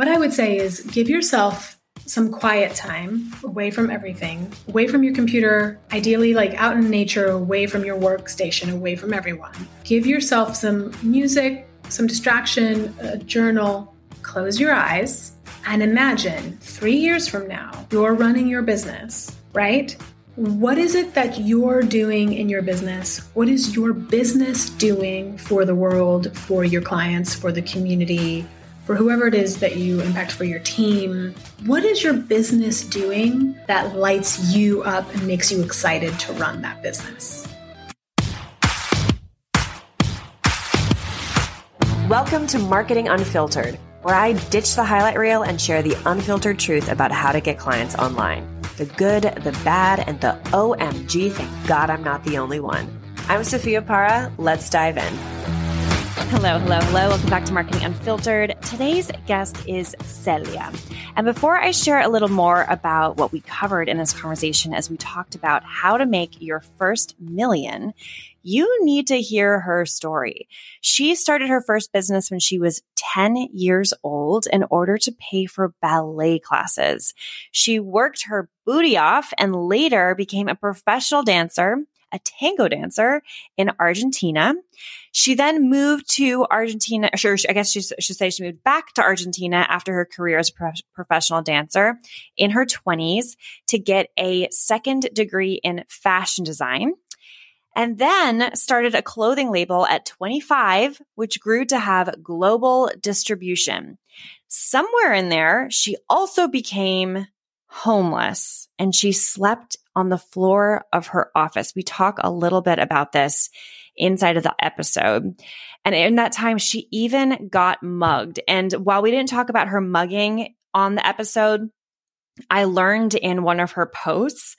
What I would say is give yourself some quiet time away from everything, away from your computer, ideally like out in nature, away from your workstation, away from everyone. Give yourself some music, some distraction, a journal, close your eyes, and imagine three years from now, you're running your business, right? What is it that you're doing in your business? What is your business doing for the world, for your clients, for the community, for whoever it is that you impact for your team? What is your business doing that lights you up and makes you excited to run that business? Welcome to Marketing Unfiltered, where I ditch the highlight reel and share the unfiltered truth about how to get clients online the good, the bad, and the OMG, thank God I'm not the only one. I'm Sophia Para. Let's dive in. Hello, hello, hello. Welcome back to Marketing Unfiltered. Today's guest is Celia. And before I share a little more about what we covered in this conversation as we talked about how to make your first million, you need to hear her story. She started her first business when she was 10 years old in order to pay for ballet classes. She worked her booty off and later became a professional dancer, a tango dancer in Argentina. She then moved to Argentina. Sure, I guess she should say she moved back to Argentina after her career as a pro- professional dancer in her 20s to get a second degree in fashion design and then started a clothing label at 25, which grew to have global distribution. Somewhere in there, she also became homeless and she slept on the floor of her office. We talk a little bit about this inside of the episode. And in that time, she even got mugged. And while we didn't talk about her mugging on the episode, I learned in one of her posts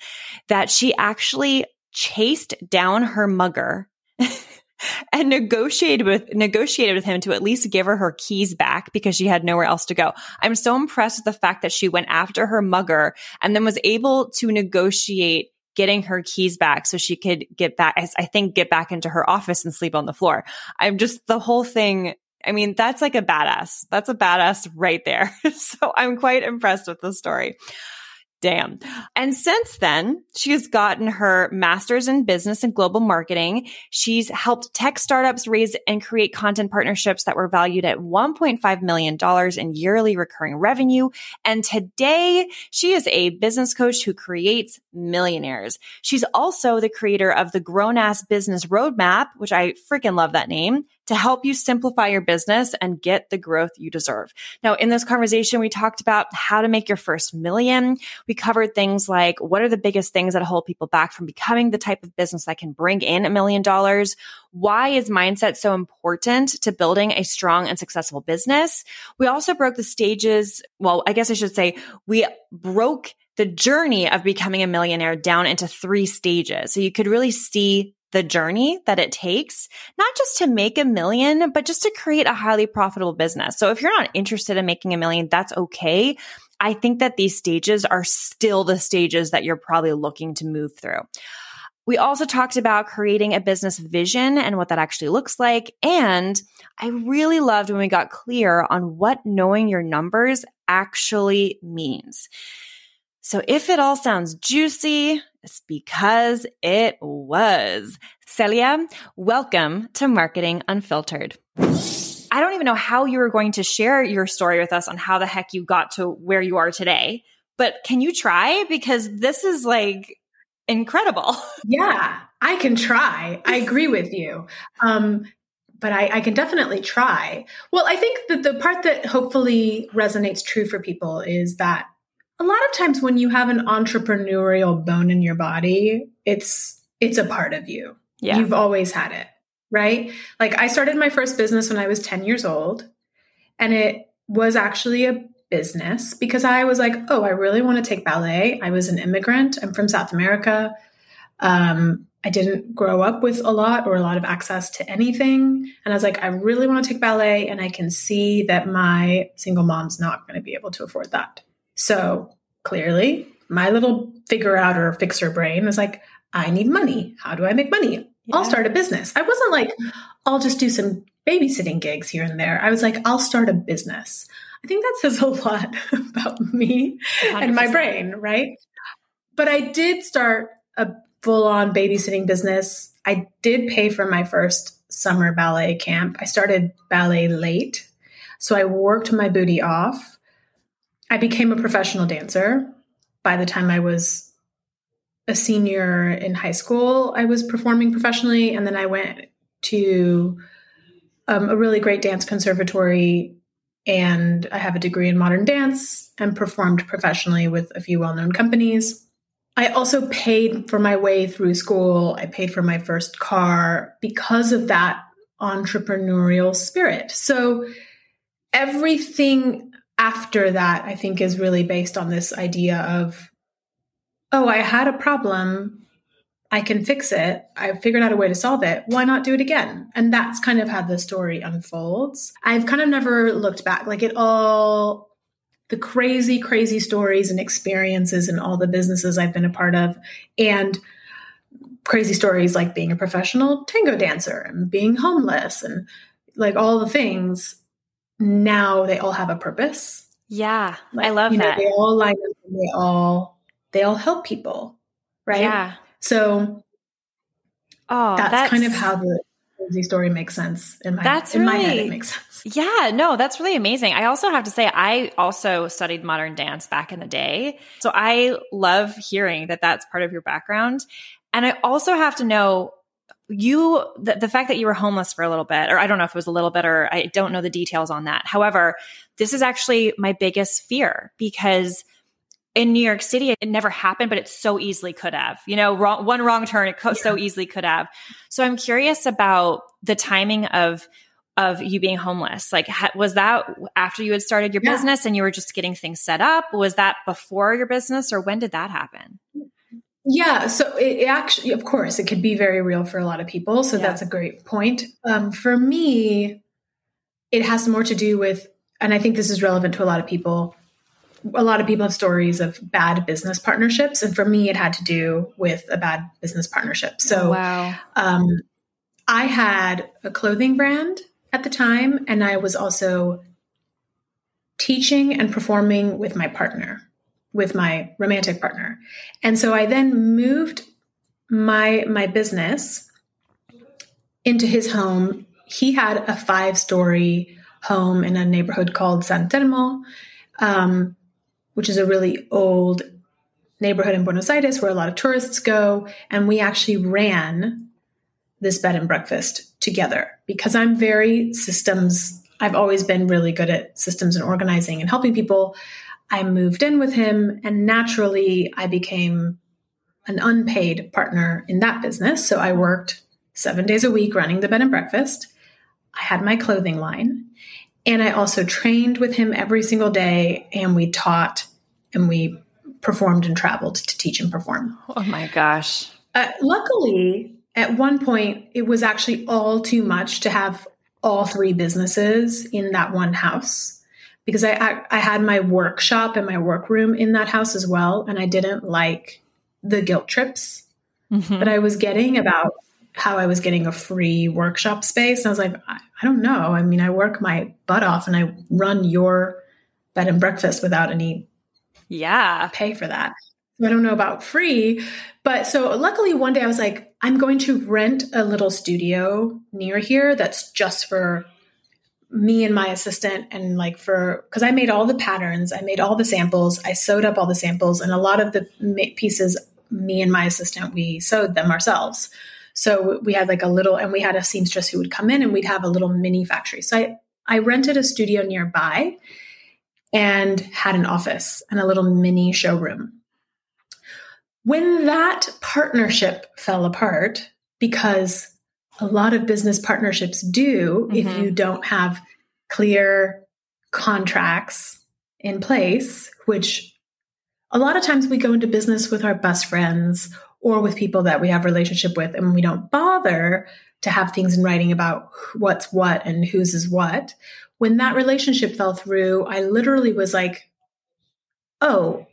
that she actually chased down her mugger and negotiated with negotiated with him to at least give her her keys back because she had nowhere else to go. I'm so impressed with the fact that she went after her mugger and then was able to negotiate getting her keys back so she could get back I think get back into her office and sleep on the floor. I'm just the whole thing I mean, that's like a badass. That's a badass right there. so I'm quite impressed with the story. Damn. And since then, she has gotten her master's in business and global marketing. She's helped tech startups raise and create content partnerships that were valued at $1.5 million in yearly recurring revenue. And today she is a business coach who creates millionaires. She's also the creator of the Grown Ass Business Roadmap, which I freaking love that name to help you simplify your business and get the growth you deserve. Now, in this conversation, we talked about how to make your first million. We covered things like what are the biggest things that hold people back from becoming the type of business that can bring in a million dollars? Why is mindset so important to building a strong and successful business? We also broke the stages. Well, I guess I should say we broke the journey of becoming a millionaire down into three stages. So you could really see the journey that it takes, not just to make a million, but just to create a highly profitable business. So if you're not interested in making a million, that's okay. I think that these stages are still the stages that you're probably looking to move through. We also talked about creating a business vision and what that actually looks like. And I really loved when we got clear on what knowing your numbers actually means. So if it all sounds juicy, because it was. Celia, welcome to Marketing Unfiltered. I don't even know how you were going to share your story with us on how the heck you got to where you are today, but can you try? Because this is like incredible. Yeah, I can try. I agree with you. Um, but I, I, can definitely try. Well, I think that the part that hopefully resonates true for people is that a lot of times when you have an entrepreneurial bone in your body, it's it's a part of you. Yeah. You've always had it, right? Like I started my first business when I was 10 years old, and it was actually a business because I was like, oh, I really want to take ballet. I was an immigrant. I'm from South America. Um, I didn't grow up with a lot or a lot of access to anything. And I was like, I really want to take ballet. And I can see that my single mom's not going to be able to afford that. So clearly, my little figure out or fixer brain was like, I need money. How do I make money? Yeah. I'll start a business. I wasn't like, I'll just do some babysitting gigs here and there. I was like, I'll start a business. I think that says a lot about me 100%. and my brain, right? But I did start a full on babysitting business. I did pay for my first summer ballet camp. I started ballet late. So I worked my booty off. I became a professional dancer. By the time I was a senior in high school, I was performing professionally. And then I went to um, a really great dance conservatory and I have a degree in modern dance and performed professionally with a few well known companies. I also paid for my way through school. I paid for my first car because of that entrepreneurial spirit. So everything after that, I think, is really based on this idea of, oh, I had a problem. I can fix it. I figured out a way to solve it. Why not do it again? And that's kind of how the story unfolds. I've kind of never looked back. Like it all the crazy, crazy stories and experiences and all the businesses I've been a part of, and crazy stories like being a professional tango dancer and being homeless and like all the things. Now they all have a purpose. Yeah, like, I love that. Know, they all line up and they all they all help people, right? Yeah. So, oh, that's, that's kind of how the crazy story makes sense in my that's in really, my head. It makes sense. Yeah, no, that's really amazing. I also have to say, I also studied modern dance back in the day, so I love hearing that that's part of your background. And I also have to know you the, the fact that you were homeless for a little bit or i don't know if it was a little bit or i don't know the details on that however this is actually my biggest fear because in New York City, it never happened, but it so easily could have. You know, wrong, one wrong turn, it co- yeah. so easily could have. So I'm curious about the timing of of you being homeless. Like, ha- was that after you had started your yeah. business and you were just getting things set up? Was that before your business, or when did that happen? Yeah, so it, actually, of course, it could be very real for a lot of people. So yeah. that's a great point. Um, for me, it has more to do with, and I think this is relevant to a lot of people a lot of people have stories of bad business partnerships, and for me, it had to do with a bad business partnership. So, oh, wow. um, I had a clothing brand at the time, and I was also teaching and performing with my partner, with my romantic partner, and so I then moved my my business into his home. He had a five story home in a neighborhood called San Telmo. Um, which is a really old neighborhood in Buenos Aires where a lot of tourists go. And we actually ran this bed and breakfast together because I'm very systems. I've always been really good at systems and organizing and helping people. I moved in with him, and naturally, I became an unpaid partner in that business. So I worked seven days a week running the bed and breakfast. I had my clothing line. And I also trained with him every single day, and we taught and we performed and traveled to teach and perform. Oh my gosh. Uh, luckily, at one point, it was actually all too much to have all three businesses in that one house because I, I, I had my workshop and my workroom in that house as well. And I didn't like the guilt trips mm-hmm. that I was getting about how I was getting a free workshop space. And I was like, I, I don't know. I mean, I work my butt off and I run your bed and breakfast without any yeah pay for that. So I don't know about free, but so luckily one day I was like, I'm going to rent a little studio near here that's just for me and my assistant and like for because I made all the patterns, I made all the samples, I sewed up all the samples, and a lot of the pieces, me and my assistant, we sewed them ourselves. So we had like a little, and we had a seamstress who would come in and we'd have a little mini factory. So I, I rented a studio nearby and had an office and a little mini showroom. When that partnership fell apart, because a lot of business partnerships do mm-hmm. if you don't have clear contracts in place, which a lot of times we go into business with our best friends or with people that we have relationship with and we don't bother to have things in writing about what's what and whose is what when that relationship fell through i literally was like oh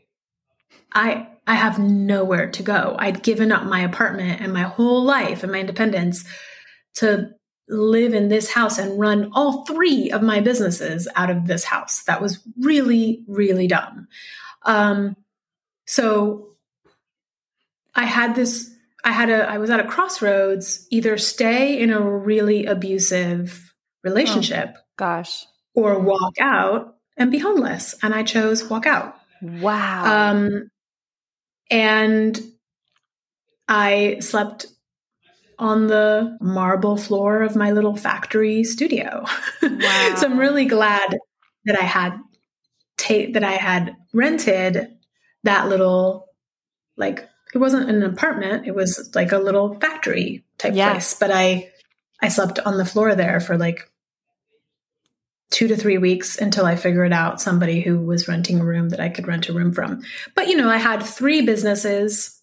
i i have nowhere to go i'd given up my apartment and my whole life and my independence to live in this house and run all three of my businesses out of this house. That was really, really dumb. Um, so I had this, I had a, I was at a crossroads either stay in a really abusive relationship. Oh, gosh. Or walk out and be homeless. And I chose walk out. Wow. Um, and I slept on the marble floor of my little factory studio. Wow. so I'm really glad that I had ta- that I had rented that little like it wasn't an apartment, it was like a little factory type yeah. place, but I I slept on the floor there for like 2 to 3 weeks until I figured out somebody who was renting a room that I could rent a room from. But you know, I had three businesses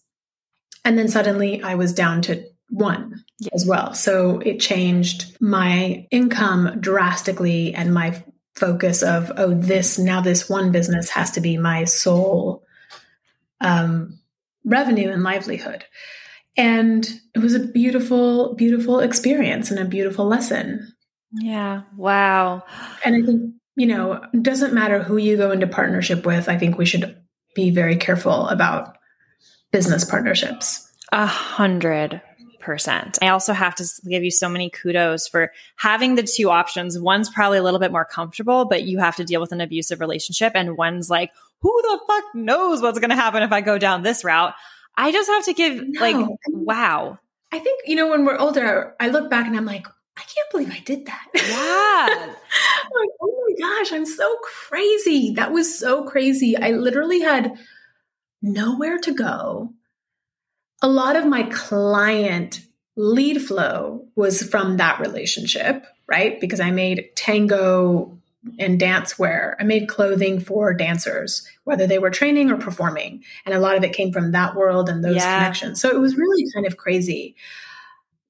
and then suddenly I was down to one as well. So it changed my income drastically and my focus of, oh, this now this one business has to be my sole um, revenue and livelihood. And it was a beautiful, beautiful experience and a beautiful lesson. Yeah. Wow. And I think, you know, it doesn't matter who you go into partnership with. I think we should be very careful about business partnerships. A hundred percent. I also have to give you so many kudos for having the two options. One's probably a little bit more comfortable, but you have to deal with an abusive relationship. And one's like, who the fuck knows what's going to happen if I go down this route? I just have to give, no. like, wow. I think, you know, when we're older, I look back and I'm like, I can't believe I did that. Yeah. like, oh my gosh, I'm so crazy. That was so crazy. I literally had nowhere to go a lot of my client lead flow was from that relationship, right? Because I made tango and dance wear. I made clothing for dancers, whether they were training or performing. And a lot of it came from that world and those yeah. connections. So it was really kind of crazy.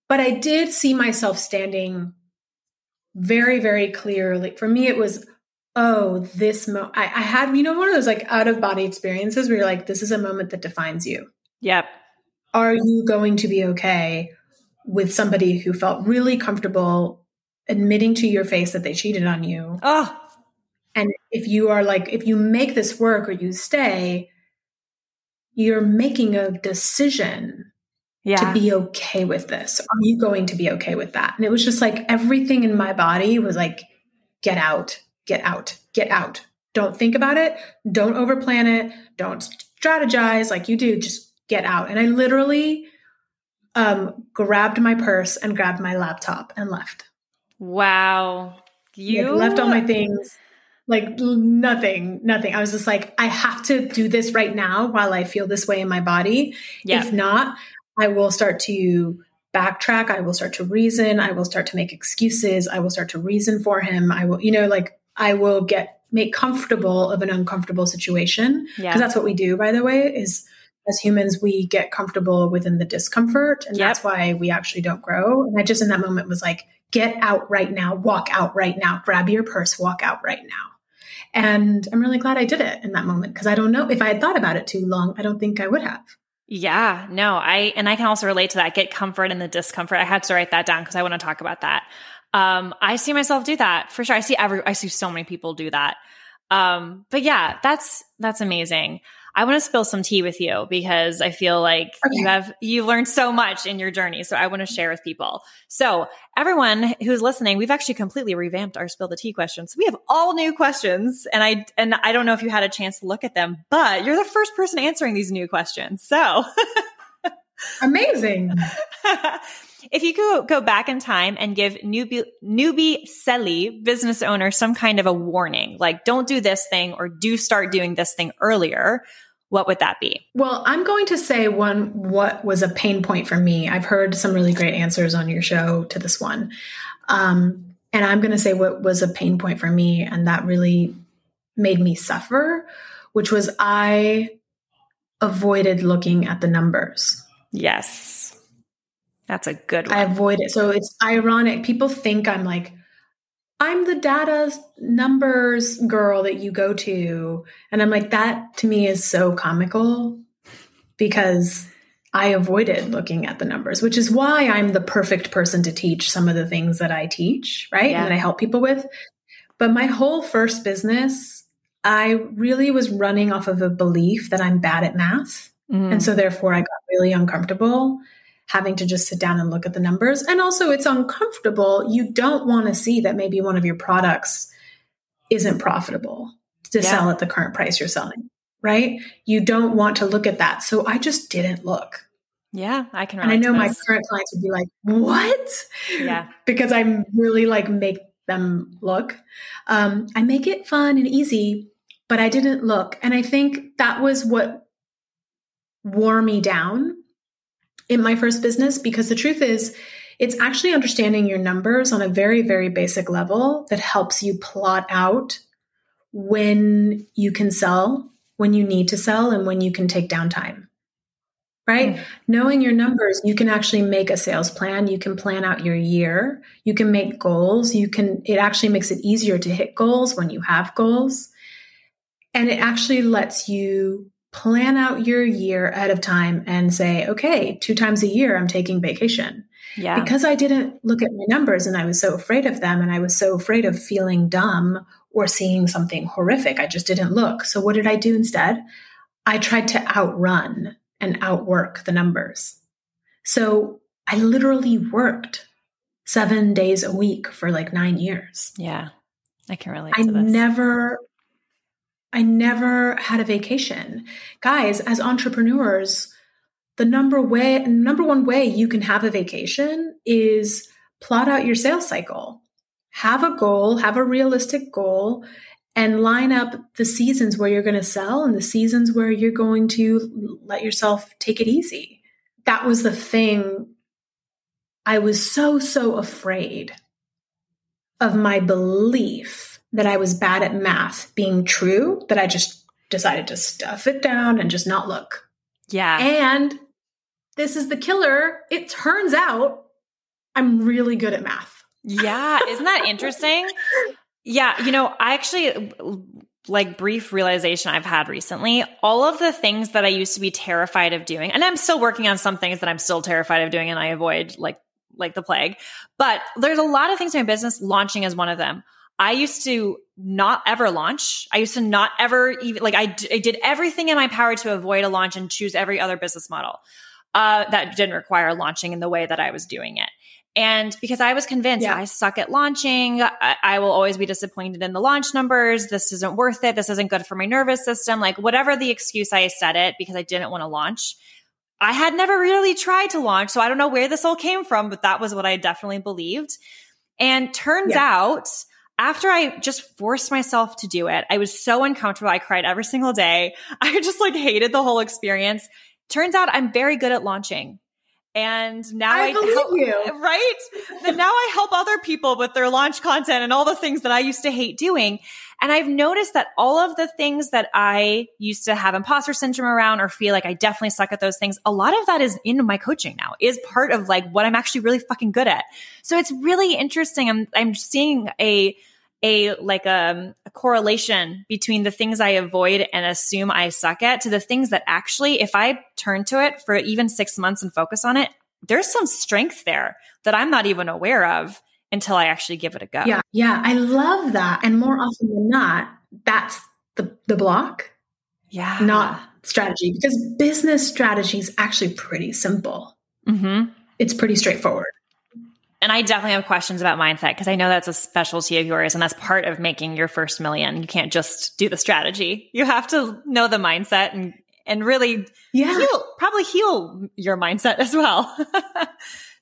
But I did see myself standing very, very clearly. For me, it was, oh, this moment. I, I had, you know, one of those like out of body experiences where you're like, this is a moment that defines you. Yep are you going to be okay with somebody who felt really comfortable admitting to your face that they cheated on you? Oh. And if you are like, if you make this work or you stay, you're making a decision yeah. to be okay with this. Are you going to be okay with that? And it was just like everything in my body was like, get out, get out, get out. Don't think about it. Don't overplan it. Don't strategize like you do. Just get out. And I literally um, grabbed my purse and grabbed my laptop and left. Wow. You like, left all my things, like nothing, nothing. I was just like, I have to do this right now while I feel this way in my body. Yeah. If not, I will start to backtrack. I will start to reason. I will start to make excuses. I will start to reason for him. I will, you know, like I will get make comfortable of an uncomfortable situation. Because yeah. that's what we do, by the way, is as humans, we get comfortable within the discomfort. And yep. that's why we actually don't grow. And I just in that moment was like, get out right now, walk out right now, grab your purse, walk out right now. And I'm really glad I did it in that moment because I don't know if I had thought about it too long, I don't think I would have. Yeah, no, I, and I can also relate to that. Get comfort in the discomfort. I had to write that down because I want to talk about that. Um, I see myself do that for sure. I see every, I see so many people do that. Um, but yeah, that's, that's amazing. I want to spill some tea with you because I feel like okay. you have you learned so much in your journey. So I want to share with people. So everyone who's listening, we've actually completely revamped our spill the tea questions. We have all new questions, and I and I don't know if you had a chance to look at them, but you're the first person answering these new questions. So amazing. if you could go back in time and give newbie, newbie Celia business owner some kind of a warning, like don't do this thing or do start doing this thing earlier, what would that be? Well, I'm going to say one what was a pain point for me. I've heard some really great answers on your show to this one. Um, and I'm going to say what was a pain point for me and that really made me suffer, which was I avoided looking at the numbers. Yes. That's a good one. I avoid it. So it's ironic. People think I'm like, I'm the data numbers girl that you go to. And I'm like, that to me is so comical because I avoided looking at the numbers, which is why I'm the perfect person to teach some of the things that I teach, right? Yeah. And that I help people with. But my whole first business, I really was running off of a belief that I'm bad at math. Mm. And so therefore I got really uncomfortable having to just sit down and look at the numbers. And also it's uncomfortable. You don't want to see that maybe one of your products isn't profitable to yeah. sell at the current price you're selling, right? You don't want to look at that. So I just didn't look. Yeah, I can. And I know my current clients would be like, "What?" Yeah, because I'm really like make them look. Um, I make it fun and easy, but I didn't look, and I think that was what wore me down in my first business. Because the truth is, it's actually understanding your numbers on a very, very basic level that helps you plot out when you can sell, when you need to sell, and when you can take downtime right? Mm. Knowing your numbers, you can actually make a sales plan. You can plan out your year. You can make goals. You can, it actually makes it easier to hit goals when you have goals. And it actually lets you plan out your year ahead of time and say, okay, two times a year, I'm taking vacation. Yeah. Because I didn't look at my numbers and I was so afraid of them and I was so afraid of feeling dumb or seeing something horrific. I just didn't look. So what did I do instead? I tried to outrun and outwork the numbers. So I literally worked seven days a week for like nine years. Yeah, I can relate. I never, I never had a vacation, guys. As entrepreneurs, the number way, number one way you can have a vacation is plot out your sales cycle. Have a goal, have a realistic goal, and line up the seasons where you're going to sell and the seasons where you're going to let yourself take it easy. That was the thing. I was so, so afraid of my belief that I was bad at math being true that I just decided to stuff it down and just not look. Yeah. And this is the killer. It turns out I'm really good at math. Yeah. Isn't that interesting? Yeah, you know, I actually like brief realization I've had recently, all of the things that I used to be terrified of doing, and I'm still working on some things that I'm still terrified of doing and I avoid like like the plague. But there's a lot of things in my business, launching is one of them. I used to not ever launch. I used to not ever even like I, d- I did everything in my power to avoid a launch and choose every other business model uh, that didn't require launching in the way that I was doing it. And because I was convinced yeah. I suck at launching, I, I, will always be disappointed in the launch numbers. This isn't worth it. This isn't good for my nervous system. Like whatever the excuse I said it because I didn't want to launch. I had never really tried to launch. So I don't know where this all came from, but that was what I definitely believed. And turns yeah. out after I just forced myself to do it, I was so uncomfortable. I cried every single day. I just like hated the whole experience. Turns out I'm very good at launching. And now I, I help you. Right? and now I help other people with their launch content and all the things that I used to hate doing. And I've noticed that all of the things that I used to have imposter syndrome around or feel like I definitely suck at those things, a lot of that is in my coaching now, is part of like what I'm actually really fucking good at. So it's really interesting. I'm, I'm seeing a, a like a, um, a, correlation between the things I avoid and assume I suck at to the things that actually, if I turn to it for even six months and focus on it, there's some strength there that I'm not even aware of until I actually give it a go. Yeah, yeah, I love that. And more often than not, that's the the block. Yeah, not strategy because business strategy is actually pretty simple. Mm-hmm. It's pretty straightforward and I definitely have questions about mindset because I know that's a specialty of yours and that's part of making your first million. You can't just do the strategy. You have to know the mindset and and really yeah. heal, probably heal your mindset as well.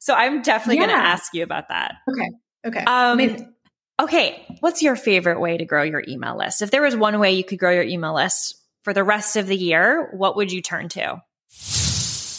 so I'm definitely yeah. going to ask you about that. Okay. Okay. Um, okay. What's your favorite way to grow your email list? If there was one way you could grow your email list for the rest of the year, what would you turn to?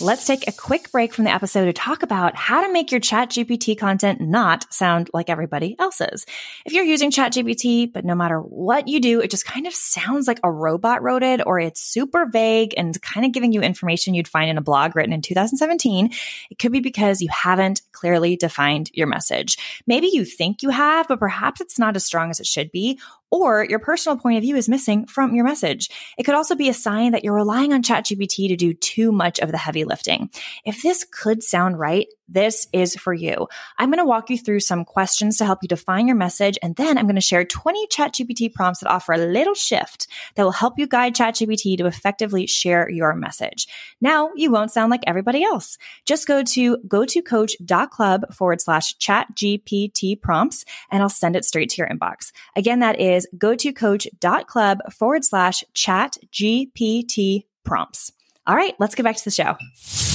Let's take a quick break from the episode to talk about how to make your ChatGPT content not sound like everybody else's. If you're using ChatGPT, but no matter what you do, it just kind of sounds like a robot wrote it or it's super vague and kind of giving you information you'd find in a blog written in 2017, it could be because you haven't clearly defined your message. Maybe you think you have, but perhaps it's not as strong as it should be, or your personal point of view is missing from your message. It could also be a sign that you're relying on ChatGPT to do too much of the heavy lifting. If this could sound right, this is for you. I'm going to walk you through some questions to help you define your message, and then I'm going to share 20 ChatGPT prompts that offer a little shift that will help you guide ChatGPT to effectively share your message. Now you won't sound like everybody else. Just go to gotocoach.club forward slash ChatGPT prompts, and I'll send it straight to your inbox. Again, that is gotocoach.club forward slash ChatGPT prompts. All right, let's get back to the show.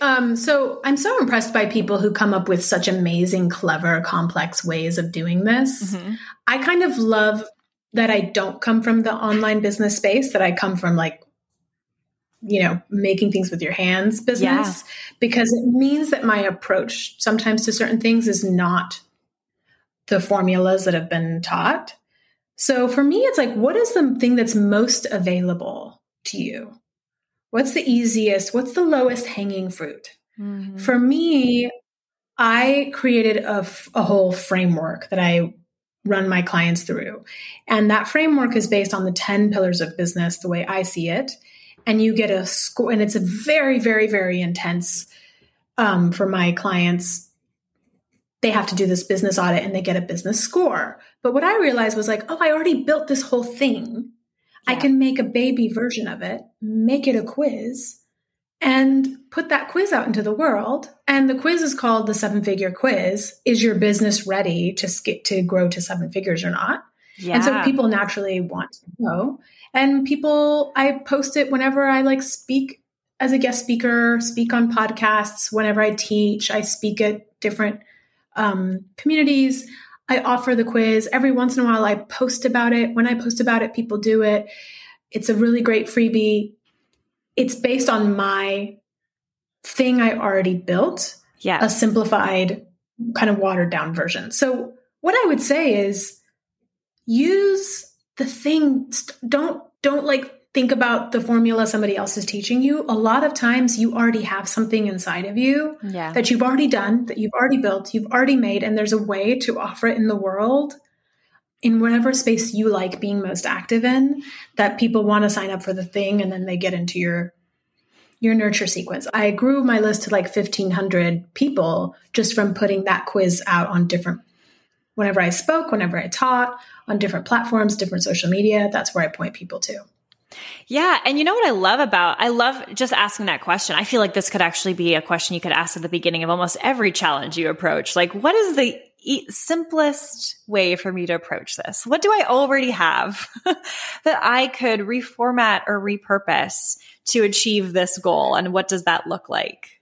Um, so. I'm so impressed by people who come up with such amazing, clever, complex ways of doing this. Mm-hmm. I kind of love that I don't come from the online business space, that I come from like, you know, making things with your hands business, yeah. because it means that my approach sometimes to certain things is not the formulas that have been taught. So for me, it's like, what is the thing that's most available to you? What's the easiest? What's the lowest hanging fruit? Mm-hmm. For me, I created a, a whole framework that I run my clients through. And that framework is based on the 10 pillars of business, the way I see it. And you get a score, and it's a very, very, very intense um, for my clients they have to do this business audit and they get a business score. But what I realized was like, oh, I already built this whole thing. Yeah. I can make a baby version of it, make it a quiz, and put that quiz out into the world. And the quiz is called the seven figure quiz. Is your business ready to skip to grow to seven figures or not? Yeah. And so people naturally want to know. And people, I post it whenever I like speak as a guest speaker, speak on podcasts, whenever I teach, I speak at different um, communities. I offer the quiz. Every once in a while, I post about it. When I post about it, people do it. It's a really great freebie. It's based on my thing I already built, yeah. a simplified, kind of watered down version. So, what I would say is use the thing, don't, don't like think about the formula somebody else is teaching you, a lot of times you already have something inside of you yeah. that you've already done, that you've already built, you've already made, and there's a way to offer it in the world in whatever space you like being most active in that people want to sign up for the thing and then they get into your your nurture sequence. I grew my list to like 1500 people just from putting that quiz out on different whenever I spoke, whenever I taught, on different platforms, different social media, that's where I point people to. Yeah. And you know what I love about, I love just asking that question. I feel like this could actually be a question you could ask at the beginning of almost every challenge you approach. Like, what is the e- simplest way for me to approach this? What do I already have that I could reformat or repurpose to achieve this goal? And what does that look like?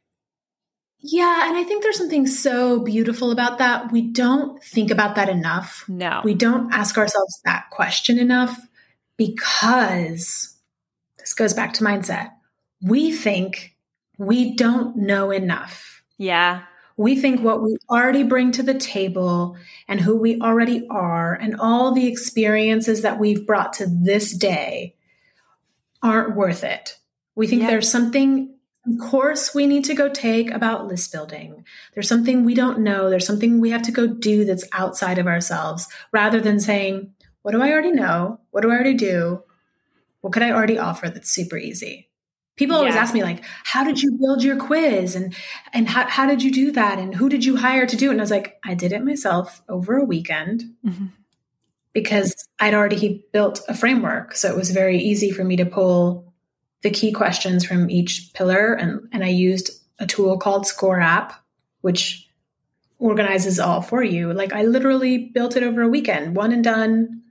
Yeah, and I think there's something so beautiful about that. We don't think about that enough. No. We don't ask ourselves that question enough because this goes back to mindset. We think we don't know enough. Yeah. We think what we already bring to the table and who we already are and all the experiences that we've brought to this day aren't worth it. We think yeah. there's something course we need to go take about list building. There's something we don't know. There's something we have to go do that's outside of ourselves rather than saying, what do I already know? What do I already do? What could I already offer that's super easy? People always yeah. ask me like, how did you build your quiz? And and how, how did you do that? And who did you hire to do it? And I was like, I did it myself over a weekend mm-hmm. because I'd already built a framework. So it was very easy for me to pull the key questions from each pillar. And, and I used a tool called ScoreApp, which organizes all for you. Like I literally built it over a weekend, one and done,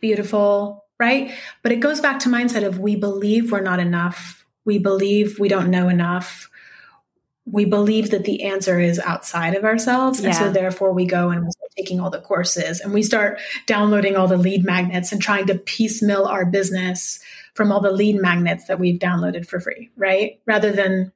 beautiful, right? But it goes back to mindset of we believe we're not enough. We believe we don't know enough. We believe that the answer is outside of ourselves. Yeah. And so therefore we go and we start taking all the courses and we start downloading all the lead magnets and trying to piecemeal our business from all the lead magnets that we've downloaded for free, right? Rather than,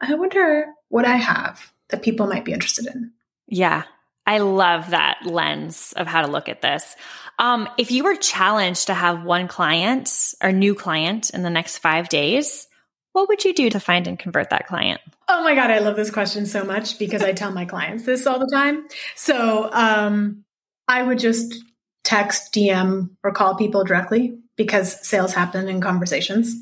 I wonder what I have that people might be interested in. Yeah. I love that lens of how to look at this. Um, if you were challenged to have one client or new client in the next five days, what would you do to find and convert that client? Oh my God, I love this question so much because I tell my clients this all the time. So um, I would just text, DM, or call people directly because sales happen in conversations.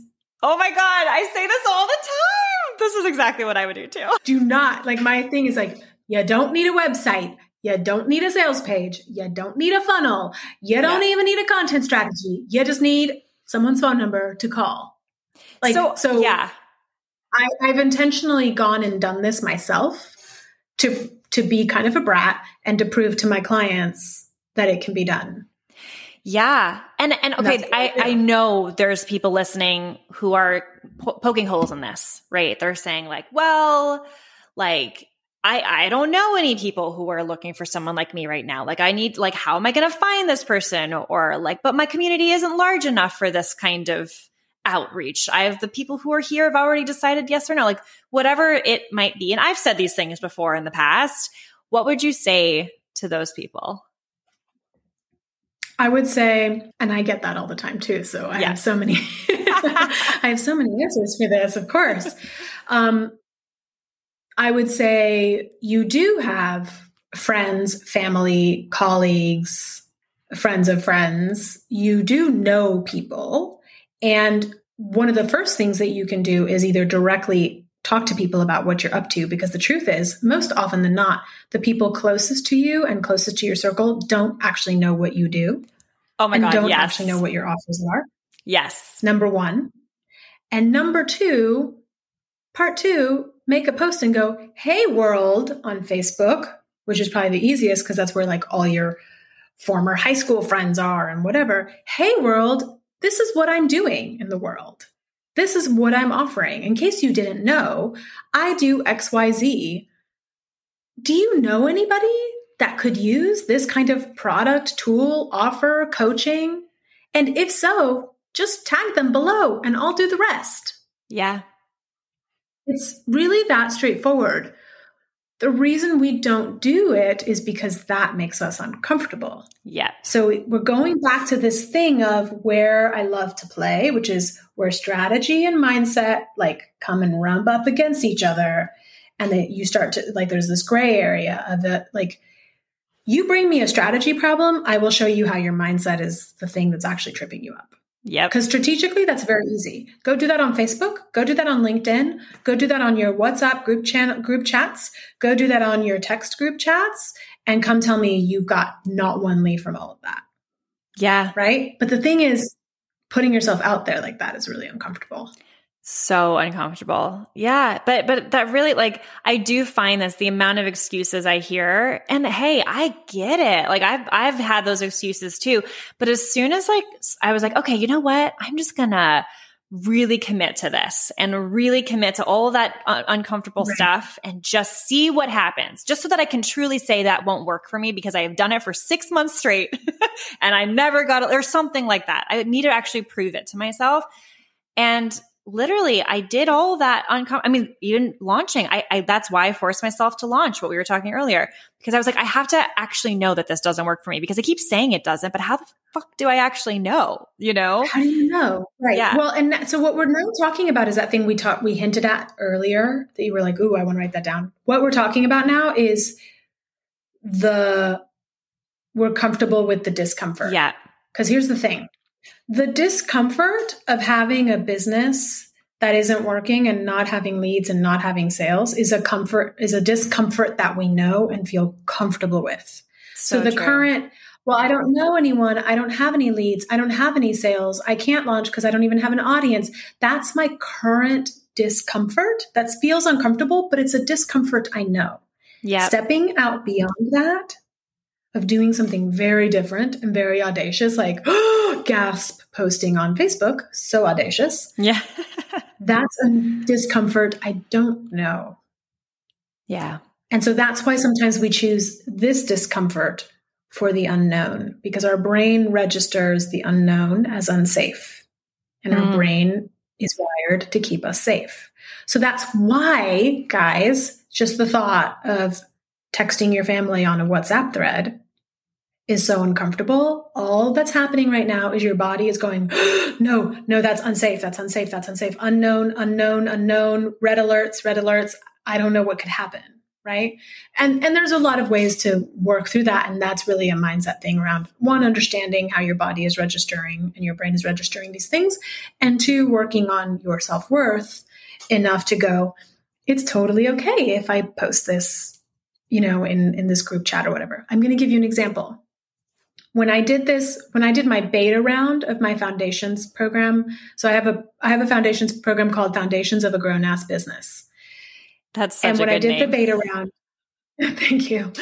Oh my God. I say this all the time. This is exactly what I would do too. Do not, like, my thing is like, you don't need a website. You don't need a sales page. You don't need a funnel. You don't yeah. even need a content strategy. You just need someone's phone number to call. Like, so, so yeah. I, I've intentionally gone and done this myself to to be kind of a brat and to prove to my clients that it can be done. Yeah. And, and okay, I, I know there's people listening who are po- poking holes in this, right? They're saying like, well, like, I, I don't know any people who are looking for someone like me right now. Like, I need, like, how am I going to find this person? Or like, but my community isn't large enough for this kind of outreach. I have the people who are here have already decided yes or no, like whatever it might be. And I've said these things before in the past. What would you say to those people? I would say, and I get that all the time too. So I yes. have so many, I have so many answers for this, of course. Um, I would say you do have friends, family, colleagues, friends of friends. You do know people. And one of the first things that you can do is either directly talk to people about what you're up to because the truth is most often than not the people closest to you and closest to your circle don't actually know what you do oh my god don't yes. actually know what your offers are yes number one and number two part two make a post and go hey world on facebook which is probably the easiest because that's where like all your former high school friends are and whatever hey world this is what i'm doing in the world this is what I'm offering. In case you didn't know, I do XYZ. Do you know anybody that could use this kind of product, tool, offer, coaching? And if so, just tag them below and I'll do the rest. Yeah. It's really that straightforward. The reason we don't do it is because that makes us uncomfortable. Yeah. So we're going back to this thing of where I love to play, which is where strategy and mindset like come and rump up against each other. And that you start to like, there's this gray area of it. Like, you bring me a strategy problem, I will show you how your mindset is the thing that's actually tripping you up. Yeah. Because strategically, that's very easy. Go do that on Facebook. Go do that on LinkedIn. Go do that on your WhatsApp group channel group chats. Go do that on your text group chats, and come tell me you got not one lead from all of that. Yeah. Right. But the thing is, putting yourself out there like that is really uncomfortable so uncomfortable. Yeah, but but that really like I do find this the amount of excuses I hear and hey, I get it. Like I've I've had those excuses too. But as soon as like I was like, okay, you know what? I'm just going to really commit to this and really commit to all that un- uncomfortable right. stuff and just see what happens. Just so that I can truly say that won't work for me because I have done it for 6 months straight and I never got it or something like that. I need to actually prove it to myself. And literally I did all that uncom- I mean, even launching, I, I, that's why I forced myself to launch what we were talking earlier because I was like, I have to actually know that this doesn't work for me because I keep saying it doesn't, but how the fuck do I actually know? You know? How do you know? Right. Yeah. Well, and so what we're now talking about is that thing we talked, we hinted at earlier that you were like, ooh, I want to write that down. What we're talking about now is the, we're comfortable with the discomfort. Yeah. Because here's the thing the discomfort of having a business that isn't working and not having leads and not having sales is a comfort is a discomfort that we know and feel comfortable with. So, so the true. current well, I don't know anyone. I don't have any leads. I don't have any sales. I can't launch because I don't even have an audience. That's my current discomfort. That feels uncomfortable, but it's a discomfort I know. Yeah. Stepping out beyond that of doing something very different and very audacious, like oh, gasp posting on Facebook, so audacious. Yeah. that's a discomfort I don't know. Yeah. And so that's why sometimes we choose this discomfort for the unknown because our brain registers the unknown as unsafe. And mm. our brain is wired to keep us safe. So that's why, guys, just the thought of texting your family on a WhatsApp thread is so uncomfortable. All that's happening right now is your body is going, no, no, that's unsafe. That's unsafe. That's unsafe. Unknown, unknown, unknown, red alerts, red alerts. I don't know what could happen. right and and there's a lot of ways to work through that and that's really a mindset thing around one understanding how your body is registering and your brain is registering these things and two working on your self-worth enough to go it's totally okay if i post this you know in in this group chat or whatever i'm going to give you an example when i did this when i did my beta round of my foundations program so i have a i have a foundations program called foundations of a grown ass business that's such and when I did name. the beta round, thank you.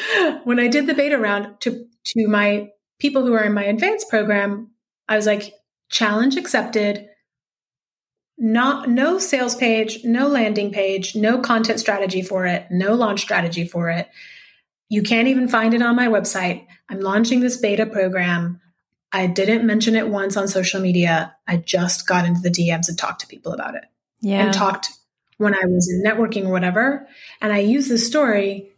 When I did the beta round to to my people who are in my advanced program, I was like, challenge accepted. Not no sales page, no landing page, no content strategy for it, no launch strategy for it. You can't even find it on my website. I'm launching this beta program. I didn't mention it once on social media. I just got into the DMs and talked to people about it. Yeah. And talked when I was in networking or whatever. And I use this story.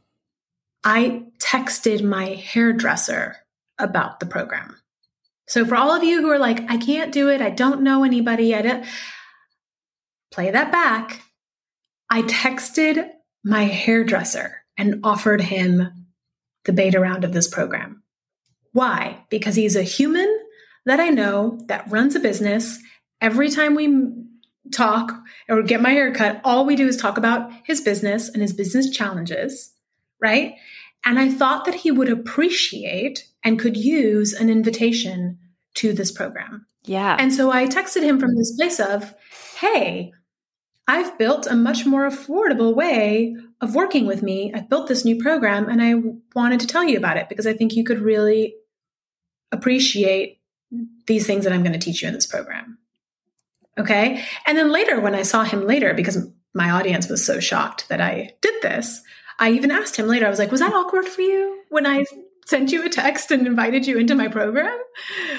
I texted my hairdresser about the program. So for all of you who are like, I can't do it, I don't know anybody, I don't play that back. I texted my hairdresser and offered him the beta round of this program. Why? Because he's a human that I know that runs a business. Every time we talk or get my hair cut, all we do is talk about his business and his business challenges, right? And I thought that he would appreciate and could use an invitation to this program. Yeah. And so I texted him from this place of, hey, I've built a much more affordable way of working with me. I've built this new program and I wanted to tell you about it because I think you could really appreciate these things that I'm going to teach you in this program. Okay. And then later, when I saw him later, because my audience was so shocked that I did this, I even asked him later, I was like, was that awkward for you when I sent you a text and invited you into my program?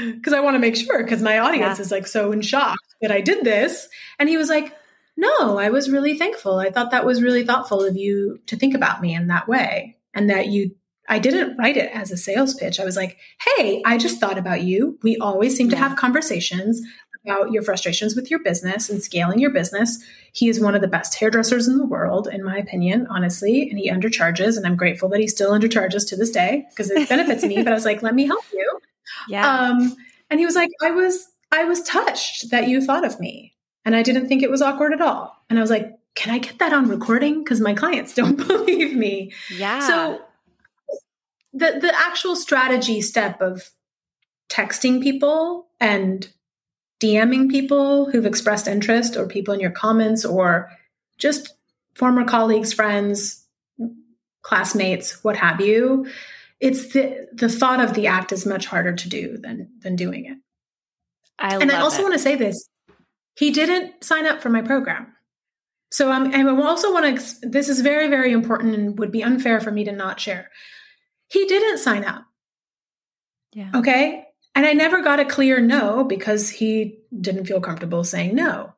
Because I want to make sure, because my audience Yeah. is like so in shock that I did this. And he was like, no, I was really thankful. I thought that was really thoughtful of you to think about me in that way and that you I didn't write it as a sales pitch. I was like, "Hey, I just thought about you. We always seem to have conversations about your frustrations with your business and scaling your business. He is one of the best hairdressers in the world, in my opinion, honestly, and he undercharges. And I'm grateful that he still undercharges to this day because it benefits me. But I was like, let me help you. Yeah. Um, and he was like, I was, I was touched that you thought of me, and I didn't think it was awkward at all. And I was like, can I get that on recording? Because my clients don't believe me. yeah. So the the actual strategy step of texting people and DMing people who've expressed interest or people in your comments or just former colleagues, friends, classmates, what have you. It's the the thought of the act is much harder to do than than doing it. I and I also it. want to say this: he didn't sign up for my program. So I'm, I also want to. This is very, very important, and would be unfair for me to not share. He didn't sign up. Yeah. Okay. And I never got a clear no because he didn't feel comfortable saying no.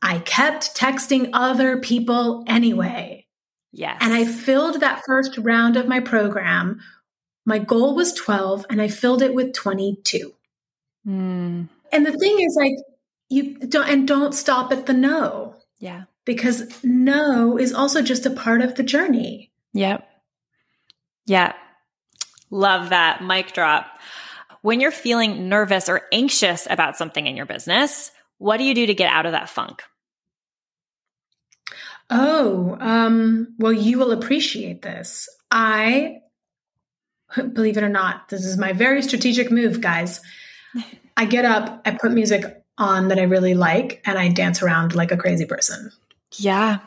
I kept texting other people anyway. Yes. And I filled that first round of my program. My goal was 12 and I filled it with 22. Mm, And the thing is like you don't and don't stop at the no yeah. because no is also just a part of the journey. Yep. Yeah. Love that. Mic drop. When you're feeling nervous or anxious about something in your business, what do you do to get out of that funk? Oh, um, well, you will appreciate this. I, believe it or not, this is my very strategic move, guys. I get up, I put music on that I really like, and I dance around like a crazy person. Yeah.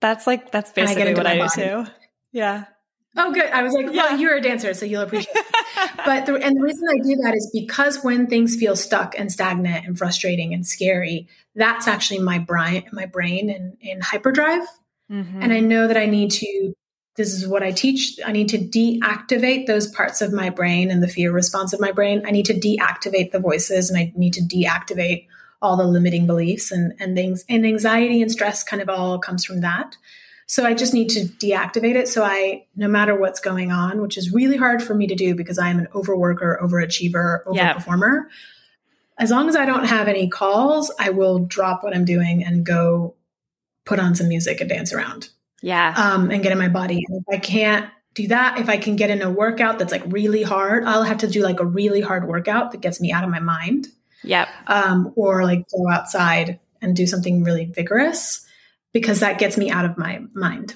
That's like, that's And I basically what I my do body. too. Yeah. Oh, good. I was like, Yeah. well, you're a dancer, so you'll appreciate it. but the, and the reason I do that is because when things feel stuck and stagnant and frustrating and scary, that's actually my brain, my brain in, in hyperdrive. Mhm. And I know that I need to, this is what I teach. I need to deactivate those parts of my brain and the fear response of my brain. I need to deactivate the voices and I need to deactivate all the limiting beliefs and, and things. And anxiety and stress kind of all comes from that. So I just need to deactivate it. So I, no matter what's going on, which is really hard for me to do because I am an overworker, overachiever, overperformer. As long as I don't have any calls, I will drop what I'm doing and go put on some music and dance around. Yeah. Um, and get in my body. And if I can't do that, if I can get in a workout that's like really hard, I'll have to do like a really hard workout that gets me out of my mind. Yep. Um, or like go outside and do something really vigorous because that gets me out of my mind.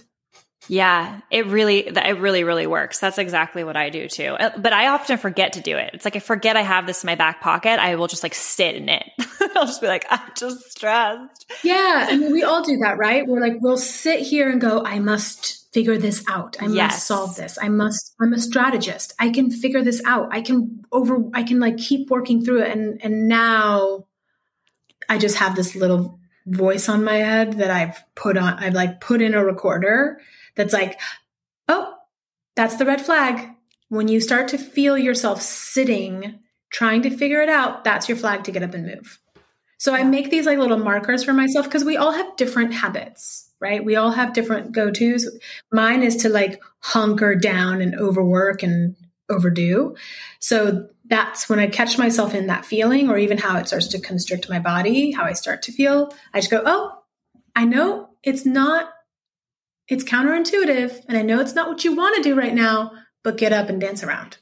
Yeah, it really, it really, really works. That's exactly what I do too. Uh, but I often forget to do it. It's like I forget I have this in my back pocket. I will just like sit in it. I'll just be like, I'm just stressed. Yeah, I mean, we all do that, right? We're like, we'll sit here and go, I must figure this out. I yes. must solve this. I must. I'm a strategist. I can figure this out. I can over. I can like keep working through it. And and now, I just have this little voice on my head that I've put on. I've like put in a recorder that's like, oh, that's the red flag. When you start to feel yourself sitting, trying to figure it out, that's your flag to get up and move. So I make these like little markers for myself because we all have different habits, right? We all have different go tos. Mine is to like hunker down and overwork and overdo. So that's when I catch myself in that feeling or even how it starts to constrict my body, how I start to feel. I just go, oh, I know it's not it's counterintuitive and I know it's not what you want to do right now, but get up and dance around.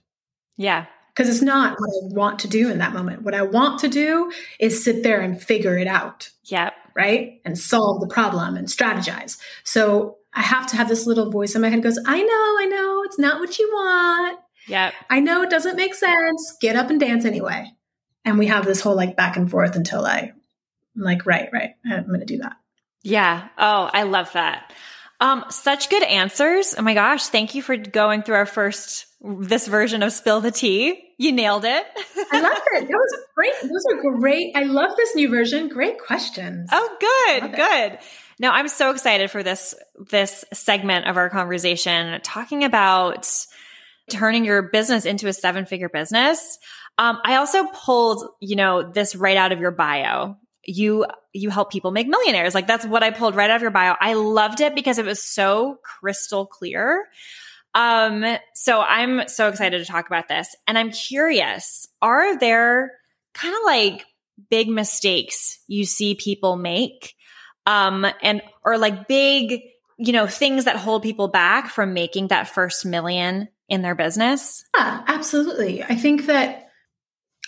Yeah. Because it's not what I want to do in that moment. What I want to do is sit there and figure it out. Yep. Right. And solve the problem and strategize. So I have to have this little voice in my head goes, I know, I know, it's not what you want. Yep. I know it doesn't make sense. Get up and dance anyway. And we have this whole like back and forth until I, I'm like, right, right. I'm going to do that. Yeah. Oh, I love that. Um, such good answers. Oh my gosh. Thank you for going through our first, this version of Spill the Tea. You nailed it. I love it. That was great. Those are great. I love this new version. Great questions. Oh, good. Good. Now I'm so excited for this, this segment of our conversation talking about turning your business into a seven figure business. Um, I also pulled, you know, this right out of your bio you you help people make millionaires. Like that's what I pulled right out of your bio. I loved it because it was so crystal clear. Um, so I'm so excited to talk about this. And I'm curious, are there kind of like big mistakes you see people make? Um, and or like big, you know, things that hold people back from making that first million in their business? Yeah, absolutely. I think that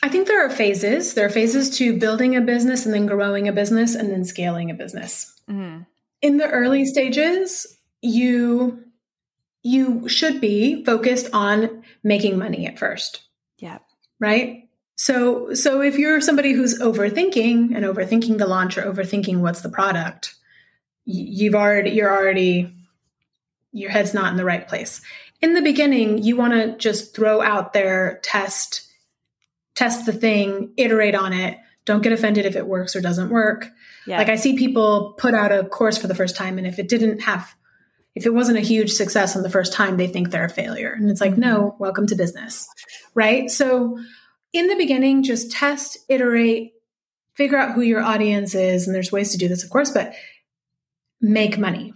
I think there are phases. There are phases to building a business and then growing a business and then scaling a business. Mm-hmm. In the early stages, you you should be focused on making money at first. Yeah. Right? So so if you're somebody who's overthinking and overthinking the launch or overthinking what's the product, you've already you're already your head's not in the right place. In the beginning, you want to just throw out there test test the thing, iterate on it. Don't get offended if it works or doesn't work. Yeah. Like I see people put out a course for the first time, and if it didn't have, if it wasn't a huge success on the first time, they think they're a failure. And it's like, no, mm-hmm. welcome to business. Right. So in the beginning, just test, iterate, figure out who your audience is. And there's ways to do this, of course, but make money,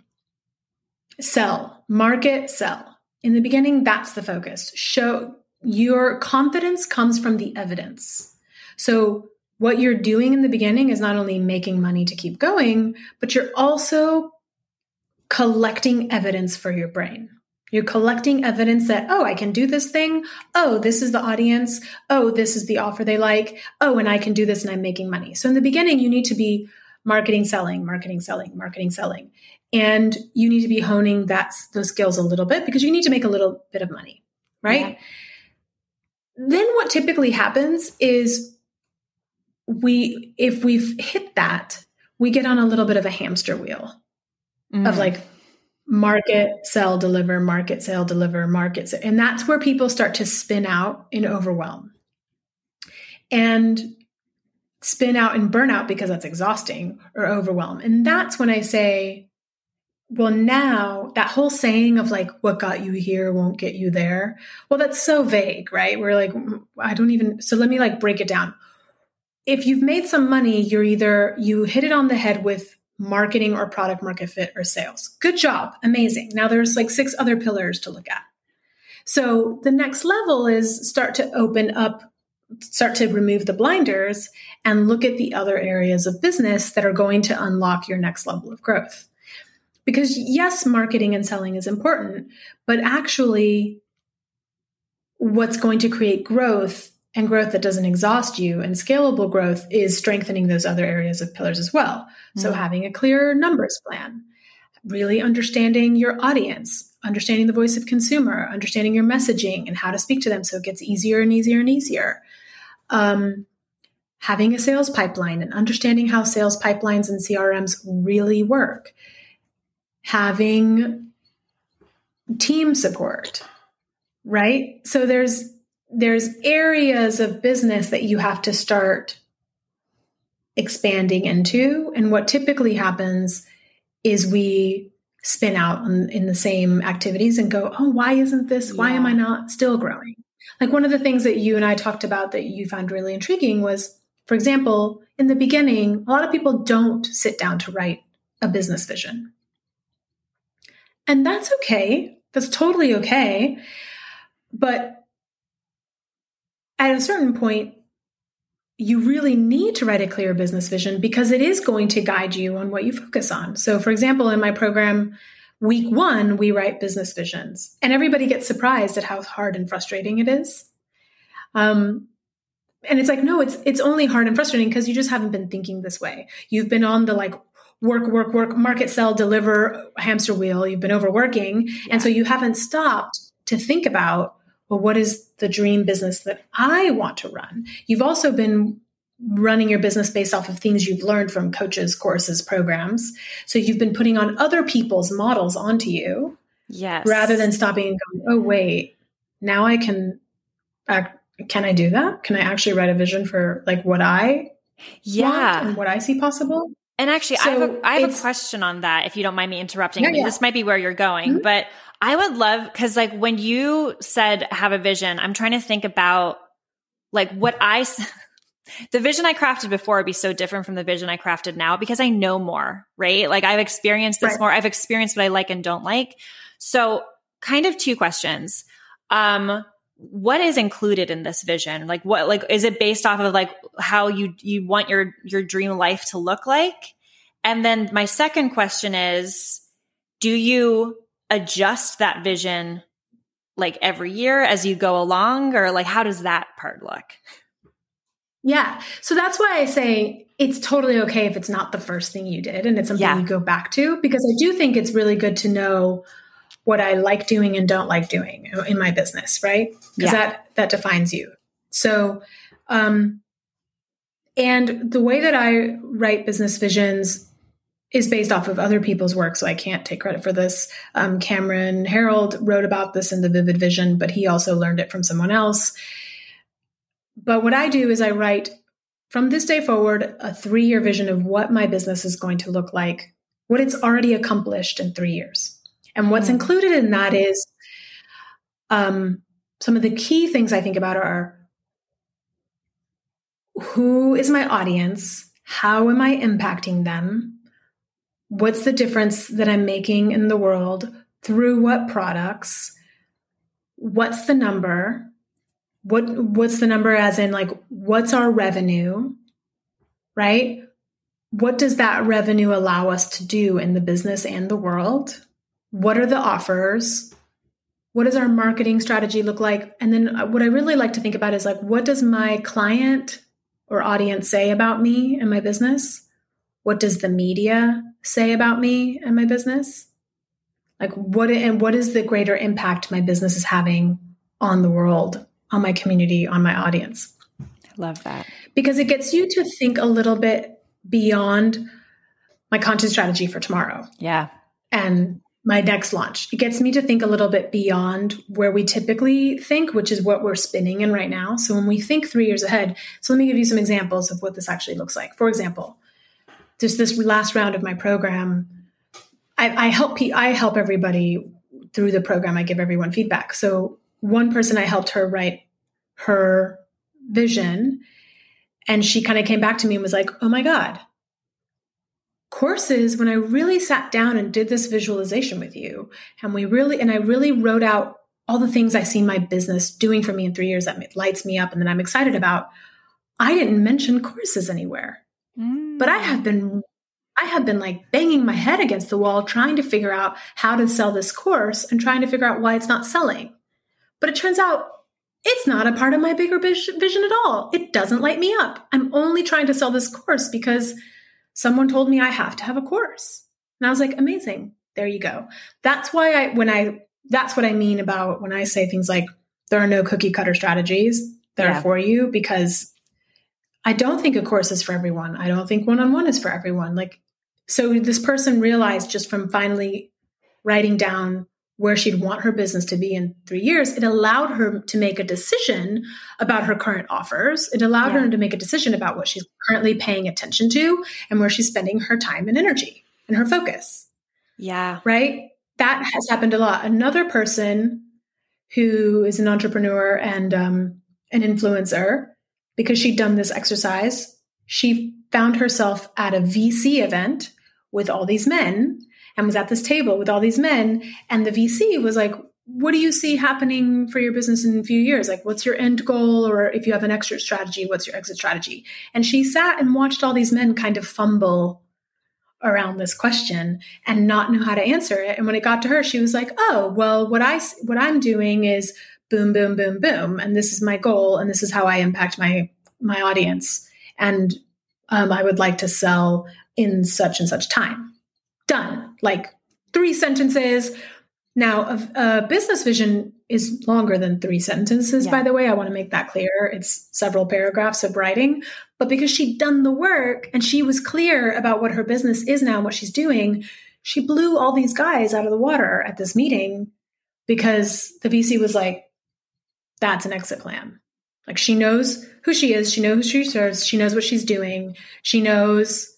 sell, market, sell. In the beginning, that's the focus. Show, your confidence comes from the evidence. So, what you're doing in the beginning is not only making money to keep going, but you're also collecting evidence for your brain. You're collecting evidence that, oh, I can do this thing. Oh, this is the audience. Oh, this is the offer they like. Oh, and I can do this and I'm making money. So in the beginning, you need to be marketing, selling, marketing, selling, marketing, selling. And you need to be honing that those skills a little bit because you need to make a little bit of money, right? Yeah. Then what typically happens is we, if we've hit that, we get on a little bit of a hamster wheel mm. of like market, sell, deliver, market, sell, deliver, market. Sell. And that's where people start to spin out in overwhelm and spin out in burnout because that's exhausting or overwhelm. And that's when I say, well, now that whole saying of like, what got you here won't get you there. Well, that's so vague, right? We're like, mm, I don't even, so let me like break it down. If you've made some money, you're either, you hit it on the head with marketing or product market fit or sales. Good job. Amazing. Now there's like six other pillars to look at. So the next level is start to open up, start to remove the blinders and look at the other areas of business that are going to unlock your next level of growth Because yes, marketing and selling is important, but actually, what's going to create growth and growth that doesn't exhaust you and scalable growth is strengthening those other areas of pillars as well. Mm-hmm. So, having a clear numbers plan, really understanding your audience, understanding the voice of consumer, understanding your messaging and how to speak to them so it gets easier and easier and easier. Um, having a sales pipeline and understanding how sales pipelines and CRMs really work, having team support, right? So there's there's areas of business that you have to start expanding into and what typically happens is we spin out in, in the same activities and go, oh, why isn't this? Yeah. Why am I not still growing? Like one of the things that you and I talked about that you found really intriguing was, for example, in the beginning, a lot of people don't sit down to write a business vision. And that's okay. That's totally okay. But at a certain point, you really need to write a clear business vision because it is going to guide you on what you focus on. So, for example, in my program, week one, we write business visions, and everybody gets surprised at how hard and frustrating it is. Um, and it's like, no, it's it's only hard and frustrating because you just haven't been thinking this way. You've been on the like work, work, work, market, sell, deliver hamster wheel. You've been overworking, and so you haven't stopped to think about well, what is the dream business that I want to run? You've also been running your business based off of things you've learned from coaches, courses, programs. So you've been putting on other people's models onto you. Yes. Rather than stopping and going, oh, wait, now I can, act, can I do that? Can I actually write a vision for like what I yeah. and what I see possible? And actually, so I have, a, I have a question on that, if you don't mind me interrupting. Yeah, yeah. This might be where you're going, mm-hmm. but I would love because like when you said have a vision, I'm trying to think about like what I the vision I crafted before would be so different from the vision I crafted now because I know more, right? Like I've experienced this right. more. I've experienced what I like and don't like. So kind of two questions. Um, what is included in this vision? Like what, like, is it based off of like how you, you want your, your dream life to look like? And then my second question is, do you adjust that vision like every year as you go along or like how does that part look yeah so that's why i say it's totally okay if it's not the first thing you did and it's something yeah. you go back to because i do think it's really good to know what i like doing and don't like doing in my business right because yeah. that that defines you so um and the way that i write business visions is based off of other people's work, so I can't take credit for this. Um, Cameron Herold wrote about this in the Vivid Vision, but he also learned it from someone else. But what I do is I write from this day forward a three year vision of what my business is going to look like, what it's already accomplished in three years. And what's mm-hmm. included in that is um, some of the key things I think about are who is my audience? How am I impacting them? what's the difference that I'm making in the world through what products? What's the number? What what's the number as in like what's our revenue? Right? What does that revenue allow us to do in the business and the world? What are the offers? What does our marketing strategy look like? And then uh, what I really like to think about is like what does my client or audience say about me and my business? What does the media say about me and my business? Like what and what is the greater impact my business is having on the world, on my community, on my audience? I love that. Because it gets you to think a little bit beyond my content strategy for tomorrow. Yeah. And my next launch. It gets me to think a little bit beyond where we typically think, which is what we're spinning in right now. So when we think three years ahead, so let me give you some examples of what this actually looks like. For example, just this last round of my program, I, I help I help everybody through the program. I give everyone feedback. So one person I helped her write her vision, and she kind of came back to me and was like, "Oh my god." Courses, when I really sat down and did this visualization with you, and we really, and I really wrote out all the things I see my business doing for me in three years that lights me up and that I'm excited about, I didn't mention courses anywhere. Mm. But I have been I I have been like banging my head against the wall trying to figure out how to sell this course and trying to figure out why it's not selling. But it turns out it's not a part of my bigger vision at all. It doesn't light me up. I'm only trying to sell this course because someone told me I have to have a course. And I was like, amazing. There you go. That's why I, when I, that's what I mean about when I say things like, there are no cookie cutter strategies that yeah. are for you because I don't think a course is for everyone. I don't think one on one is for everyone. Like, so this person realized just from finally writing down where she'd want her business to be in three years, it allowed her to make a decision about her current offers. It allowed yeah. her to make a decision about what she's currently paying attention to and where she's spending her time and energy and her focus. Yeah. Right? That has happened a lot. Another person who is an entrepreneur and um, an influencer, because she'd done this exercise, she found herself at a VC event with all these men and was at this table with all these men. And the VC was like, what do you see happening for your business in a few years? Like, what's your end goal? Or if you have an exit strategy, what's your exit strategy? And she sat and watched all these men kind of fumble around this question and not know how to answer it. And when it got to her, she was like, "Oh, well, what I what I'm doing is boom, boom, boom, boom, and this is my goal, and this is how I impact my my audience, and um, I would like to sell in such and such time." done. Like three sentences. Now, a, a business vision is longer than three sentences, yeah. by the way. I want to make that clear. It's several paragraphs of writing. But because she'd done the work and she was clear about what her business is now and what she's doing, she blew all these guys out of the water at this meeting because the VC was like, that's an exit plan. Like she knows who she is, she knows who she serves, she knows what she's doing, she knows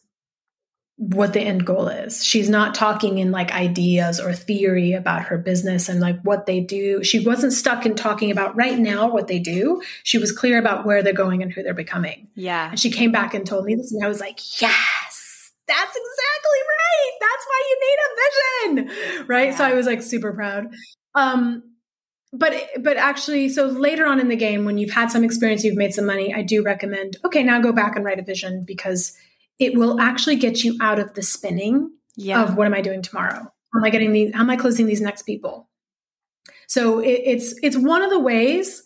what the end goal is. She's not talking in like ideas or theory about her business and like what they do. She wasn't stuck in talking about right now what they do. She was clear about where they're going and who they're becoming. Yeah. And she came back and told me this, and I was like, yes, that's exactly right. That's why you need a vision. Right. Yeah. So I was like super proud. Um, but but actually so later on in the game when you've had some experience you've made some money i do recommend okay now go back and write a vision because it will actually get you out of the spinning yeah. of what am I doing tomorrow? How am I getting these? How am I closing these next people? So it, it's it's one of the ways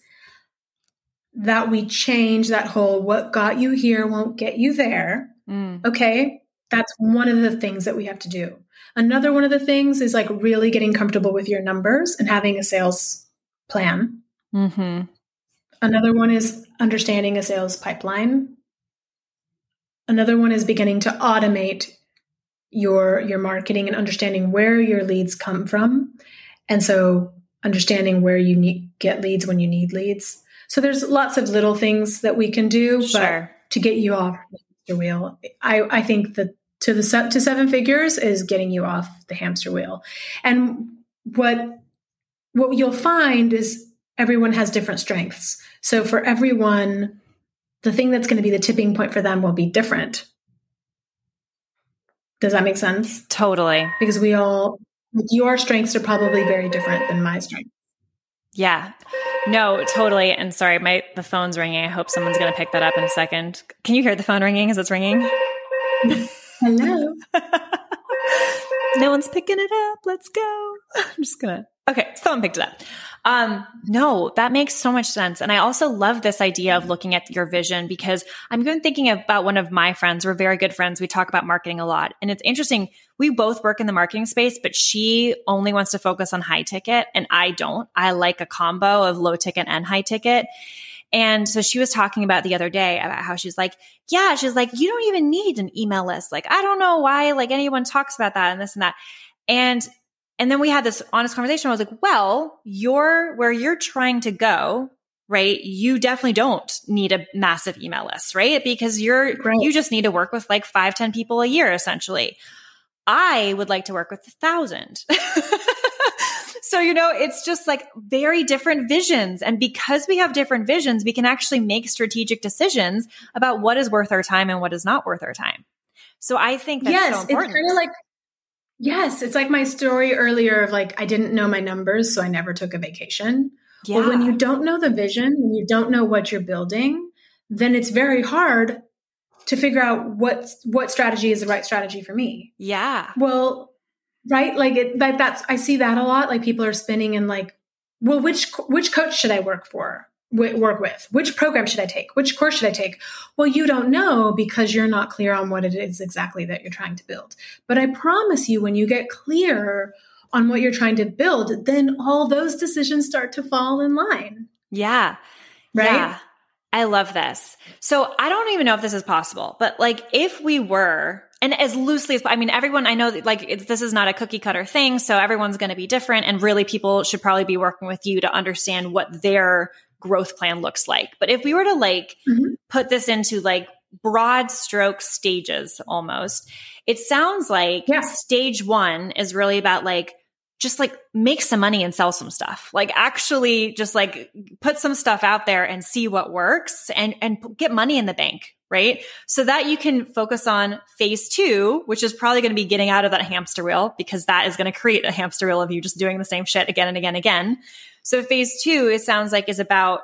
that we change that whole what got you here won't get you there. Mm. Okay, that's one of the things that we have to do. Another one of the things is like really getting comfortable with your numbers and having a sales plan. Mm-hmm. Another one is understanding a sales pipeline Another one is beginning to automate your your marketing and understanding where your leads come from. And so understanding where you need get leads when you need leads. So there's lots of little things that we can do, sure. but to get you off the wheel, I, I think that to the to seven figures is getting you off the hamster wheel. And what what you'll find is everyone has different strengths. So for everyone, the thing that's going to be the tipping point for them will be different. Does that make sense? Totally. Because we all, like your strengths are probably very different than my strengths. Yeah. No, totally. And sorry, my the phone's ringing. I hope someone's going to pick that up in a second. Can you hear the phone ringing as it's ringing? Hello. no one's picking it up. Let's go. I'm just going to Okay, someone picked it up. Um, no, that makes so much sense. And I also love this idea of looking at your vision because I'm even thinking about one of my friends. We're very good friends. We talk about marketing a lot. And it's interesting. We both work in the marketing space, but she only wants to focus on high ticket and I don't. I like a combo of low ticket and high ticket. And so she was talking about the other day about how she's like, yeah, she's like, you don't even need an email list. Like, I don't know why like anyone talks about that and this and that. And and then we had this honest conversation. I was like, well, you're where you're trying to go, right? You definitely don't need a massive email list, right? Because you're, right. you just need to work with like five, ten people a year, essentially. I would like to work with a thousand. so, you know, it's just like very different visions. And because we have different visions, we can actually make strategic decisions about what is worth our time and what is not worth our time. So I think that's yes, so important. It's kind of like Yes, it's like my story earlier of like I didn't know my numbers, so I never took a vacation. Yeah. Well, when you don't know the vision, when you don't know what you're building, then it's very hard to figure out what what strategy is the right strategy for me. Yeah. Well, right? Like it like that's I see that a lot. Like people are spinning and like, well, which which coach should I work for? Work with? Which program should i take? Which course should i take? Well you don't know because you're not clear on what it is exactly that you're trying to build. But i promise you when you get clear on what you're trying to build then all those decisions start to fall in line. Yeah. Right? Yeah. I love this. So I don't even know if this is possible, but like if we were, and as loosely as I mean, everyone I know that like this is not a cookie cutter thing, so everyone's going to be different, and really people should probably be working with you to understand what their growth plan looks like. But if we were to like mm-hmm. put this into like broad stroke stages almost, it sounds like yeah. stage one is really about like just like make some money and sell some stuff. Like actually just like put some stuff out there and see what works and and get money in the bank, right? So that you can focus on phase 2, which is probably going to be getting out of that hamster wheel because that is going to create a hamster wheel of you just doing the same shit again and again and again. So phase 2 it sounds like is about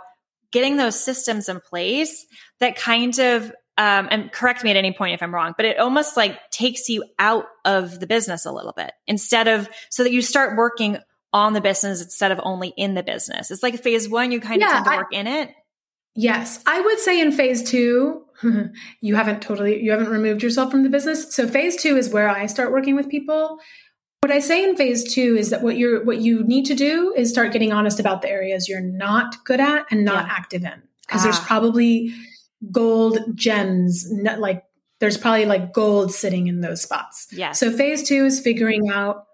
getting those systems in place that kind of um, and correct me at any point if I'm wrong, but it almost like takes you out of the business a little bit instead of so that you start working on the business instead of only in the business. It's like phase one, you kind of tend to I, work in it. Yes. I would say in phase two, you haven't totally, you haven't removed yourself from the business. So phase two is where I start working with people. What I say in phase two is that what you're, what you need to do is start getting honest about the areas you're not good at and not yeah. active in. Because ah. there's probably gold gems, like there's probably like gold sitting in those spots. Yeah. So phase two is figuring out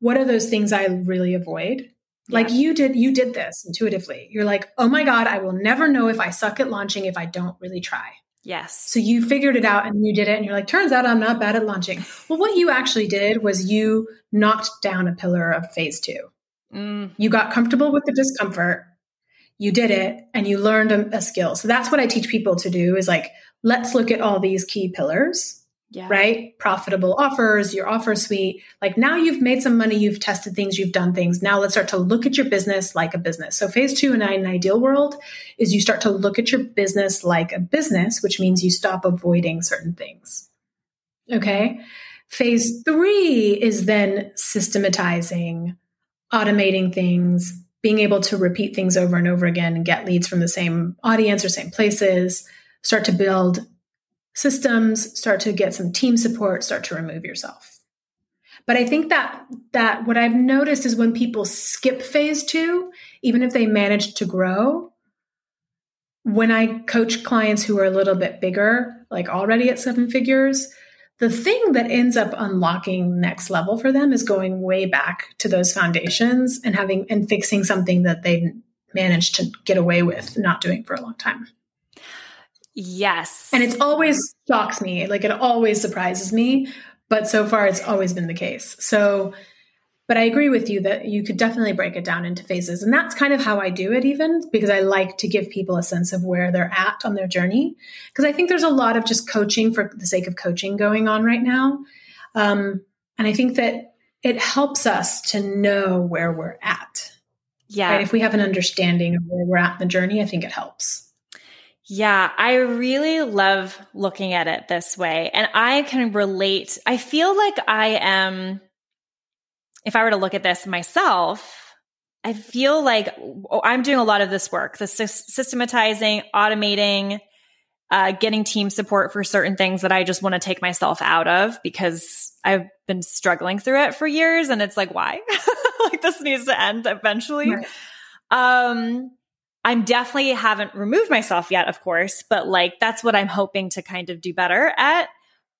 what are those things I really avoid. Yeah. Like you did, you did this intuitively. You're like, oh my God, I will never know if I suck at launching if I don't really try. Yes. So you figured it out and you did it, and you're like, turns out I'm not bad at launching. Well, what you actually did was you knocked down a pillar of phase two. Mm. You got comfortable with the discomfort you did it and you learned a, a, skill. So that's what I teach people to do is like, let's look at all these key pillars, yeah. right? Profitable offers, your offer suite. Like now you've made some money, you've tested things, you've done things. Now let's start to look at your business like a business. So phase two in an ideal world is you start to look at your business like a business, which means you stop avoiding certain things. Okay. Phase three is then systematizing, automating things, being able to repeat things over and over again and get leads from the same audience or same places, start to build systems, start to get some team support, start to remove yourself. But I think that that what I've noticed is when people skip phase 2, even if they manage to grow, when I coach clients who are a little bit bigger, like already at seven figures, the thing that ends up unlocking next level for them is going way back to those foundations and having and fixing something that they managed to get away with not doing for a long time. Yes. And it's always shocks me. Like it always surprises me, but so far it's always been the case. So but I agree with you that you could definitely break it down into phases. And that's kind of how I do it, even because I like to give people a sense of where they're at on their journey. Because I think there's a lot of just coaching for the sake of coaching going on right now. Um, and I think that it helps us to know where we're at. Yeah. Right? If we have an understanding of where we're at in the journey, I think it helps. Yeah, I really love looking at it this way. And I can relate. I feel like I am if I were to look at this myself, I feel like I'm doing a lot of this work, the systematizing, automating, uh, getting team support for certain things that I just want to take myself out of because I've been struggling through it for years. And it's like, why? like this needs to end eventually. Right. Um, I'm definitely haven't removed myself yet, of course, but like that's what I'm hoping to kind of do better at.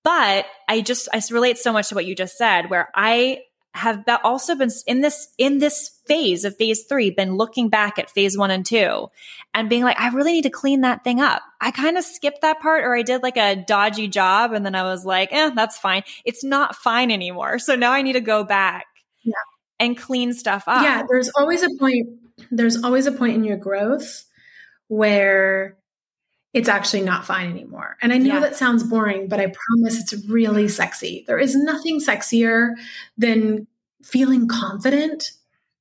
But I just, I relate so much to what you just said, where I have also been in this in this phase of phase three been looking back at phase one and two and being like i really need to clean that thing up i kind of skipped that part or i did like a dodgy job and then i was like eh that's fine it's not fine anymore so now i need to go back yeah. and clean stuff up yeah there's always a point there's always a point in your growth where it's actually not fine anymore. And I know yeah. that sounds boring, but I promise it's really sexy. There is nothing sexier than feeling confident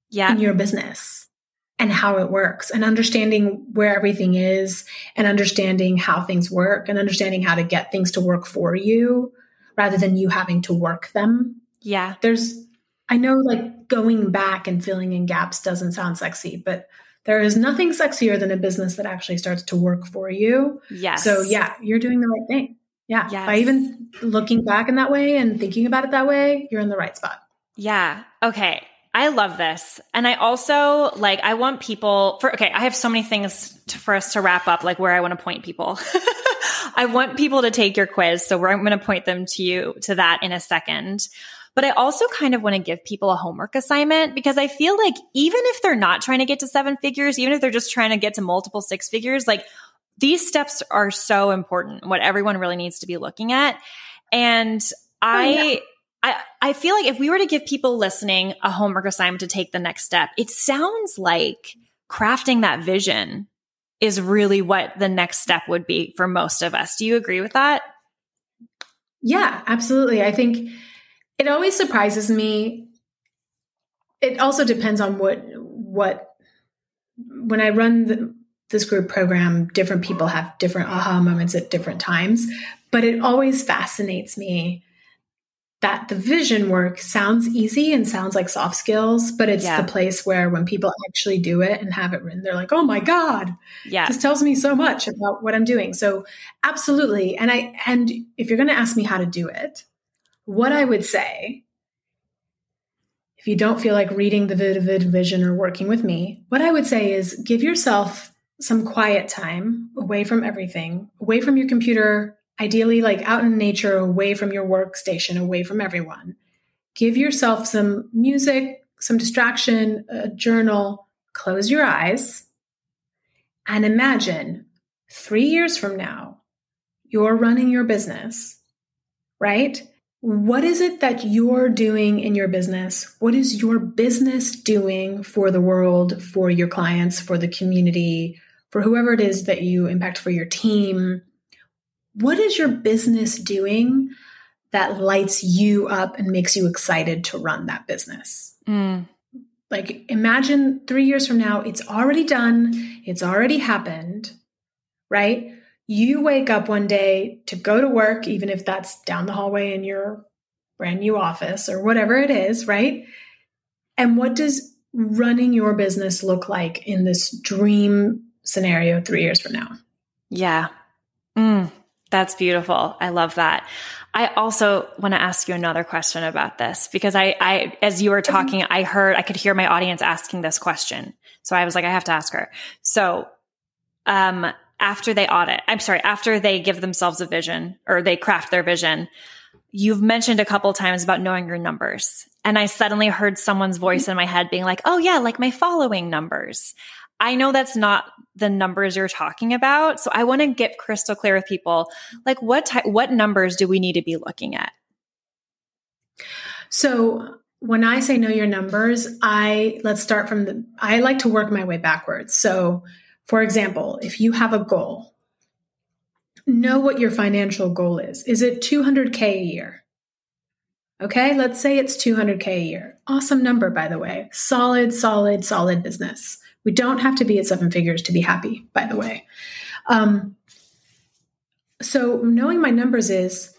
yeah. in your business. and how it works and understanding where everything is and understanding how things work and understanding how to get things to work for you rather than you having to work them. Yeah. There's, I know like going back and filling in gaps doesn't sound sexy, but there is nothing sexier than a business that actually starts to work for you. Yes. So yeah, you're doing the right thing. Yeah. Yes. By even looking back in that way and thinking about it that way, you're in the right spot. Yeah. Okay. I love this. And I also like, I want people for, okay, I have so many things to, for us to wrap up, like where I want to point people. I want people to take your quiz. So I'm going to point them to you to that in a second. But I also kind of want to give people a homework assignment because I feel like even if they're not trying to get to seven figures, even if they're just trying to get to multiple six figures, like these steps are so important, what everyone really needs to be looking at. And oh, I, oh, yeah I, I feel like if we were to give people listening a homework assignment to take the next step, it sounds like crafting that vision is really what the next step would be for most of us. Do you agree with that? Yeah, absolutely. I think it always surprises me. It also depends on what what when I run the, this group program, different people have different aha moments at different times, but it always fascinates me that the vision work sounds easy and sounds like soft skills, but it's yeah. the place where when people actually do it and have it written, they're like, oh my God. Yeah. This tells me so much about what I'm doing. So absolutely. And I and if you're gonna ask me how to do it, what I would say, if you don't feel like reading the Vivid Vision or working with me, what I would say is give yourself some quiet time away from everything, away from your computer, ideally like out in nature, away from your workstation, away from everyone. Give yourself some music, some distraction, a journal, close your eyes, and imagine three years from now, you're running your business, right? What is it that you're doing in your business? What is your business doing for the world, for your clients, for the community, for whoever it is that you impact for your team? what is your business doing that lights you up and makes you excited to run that business? Mm. Like, imagine three years from now, it's already done, it's already happened, right? You wake up one day to go to work, even if that's down the hallway in your brand new office or whatever it is, right? And what does running your business look like in this dream scenario three years from now? Yeah. Mm. That's beautiful. I love that. I also want to ask you another question about this because I, I, as you were mm-hmm. talking, I heard, I could hear my audience asking this question. So I was like, I have to ask her. So, um, after they audit, I'm sorry, after they give themselves a vision or they craft their vision, you've mentioned a couple times about knowing your numbers. And I suddenly heard someone's voice in my head being like, oh yeah, like my following numbers. I know that's not the numbers you're talking about. So I want to get crystal clear with people. Like what type, what numbers do we need to be looking at? So when I say know your numbers, I let's start from the I like to work my way backwards. So for example, if you have a goal, know what your financial goal is. Is it 200k a year? Okay, let's say it's 200k a year. Awesome number by the way. Solid, solid, solid business. We don't have to be at seven figures to be happy, by the way. Um, so, knowing my numbers is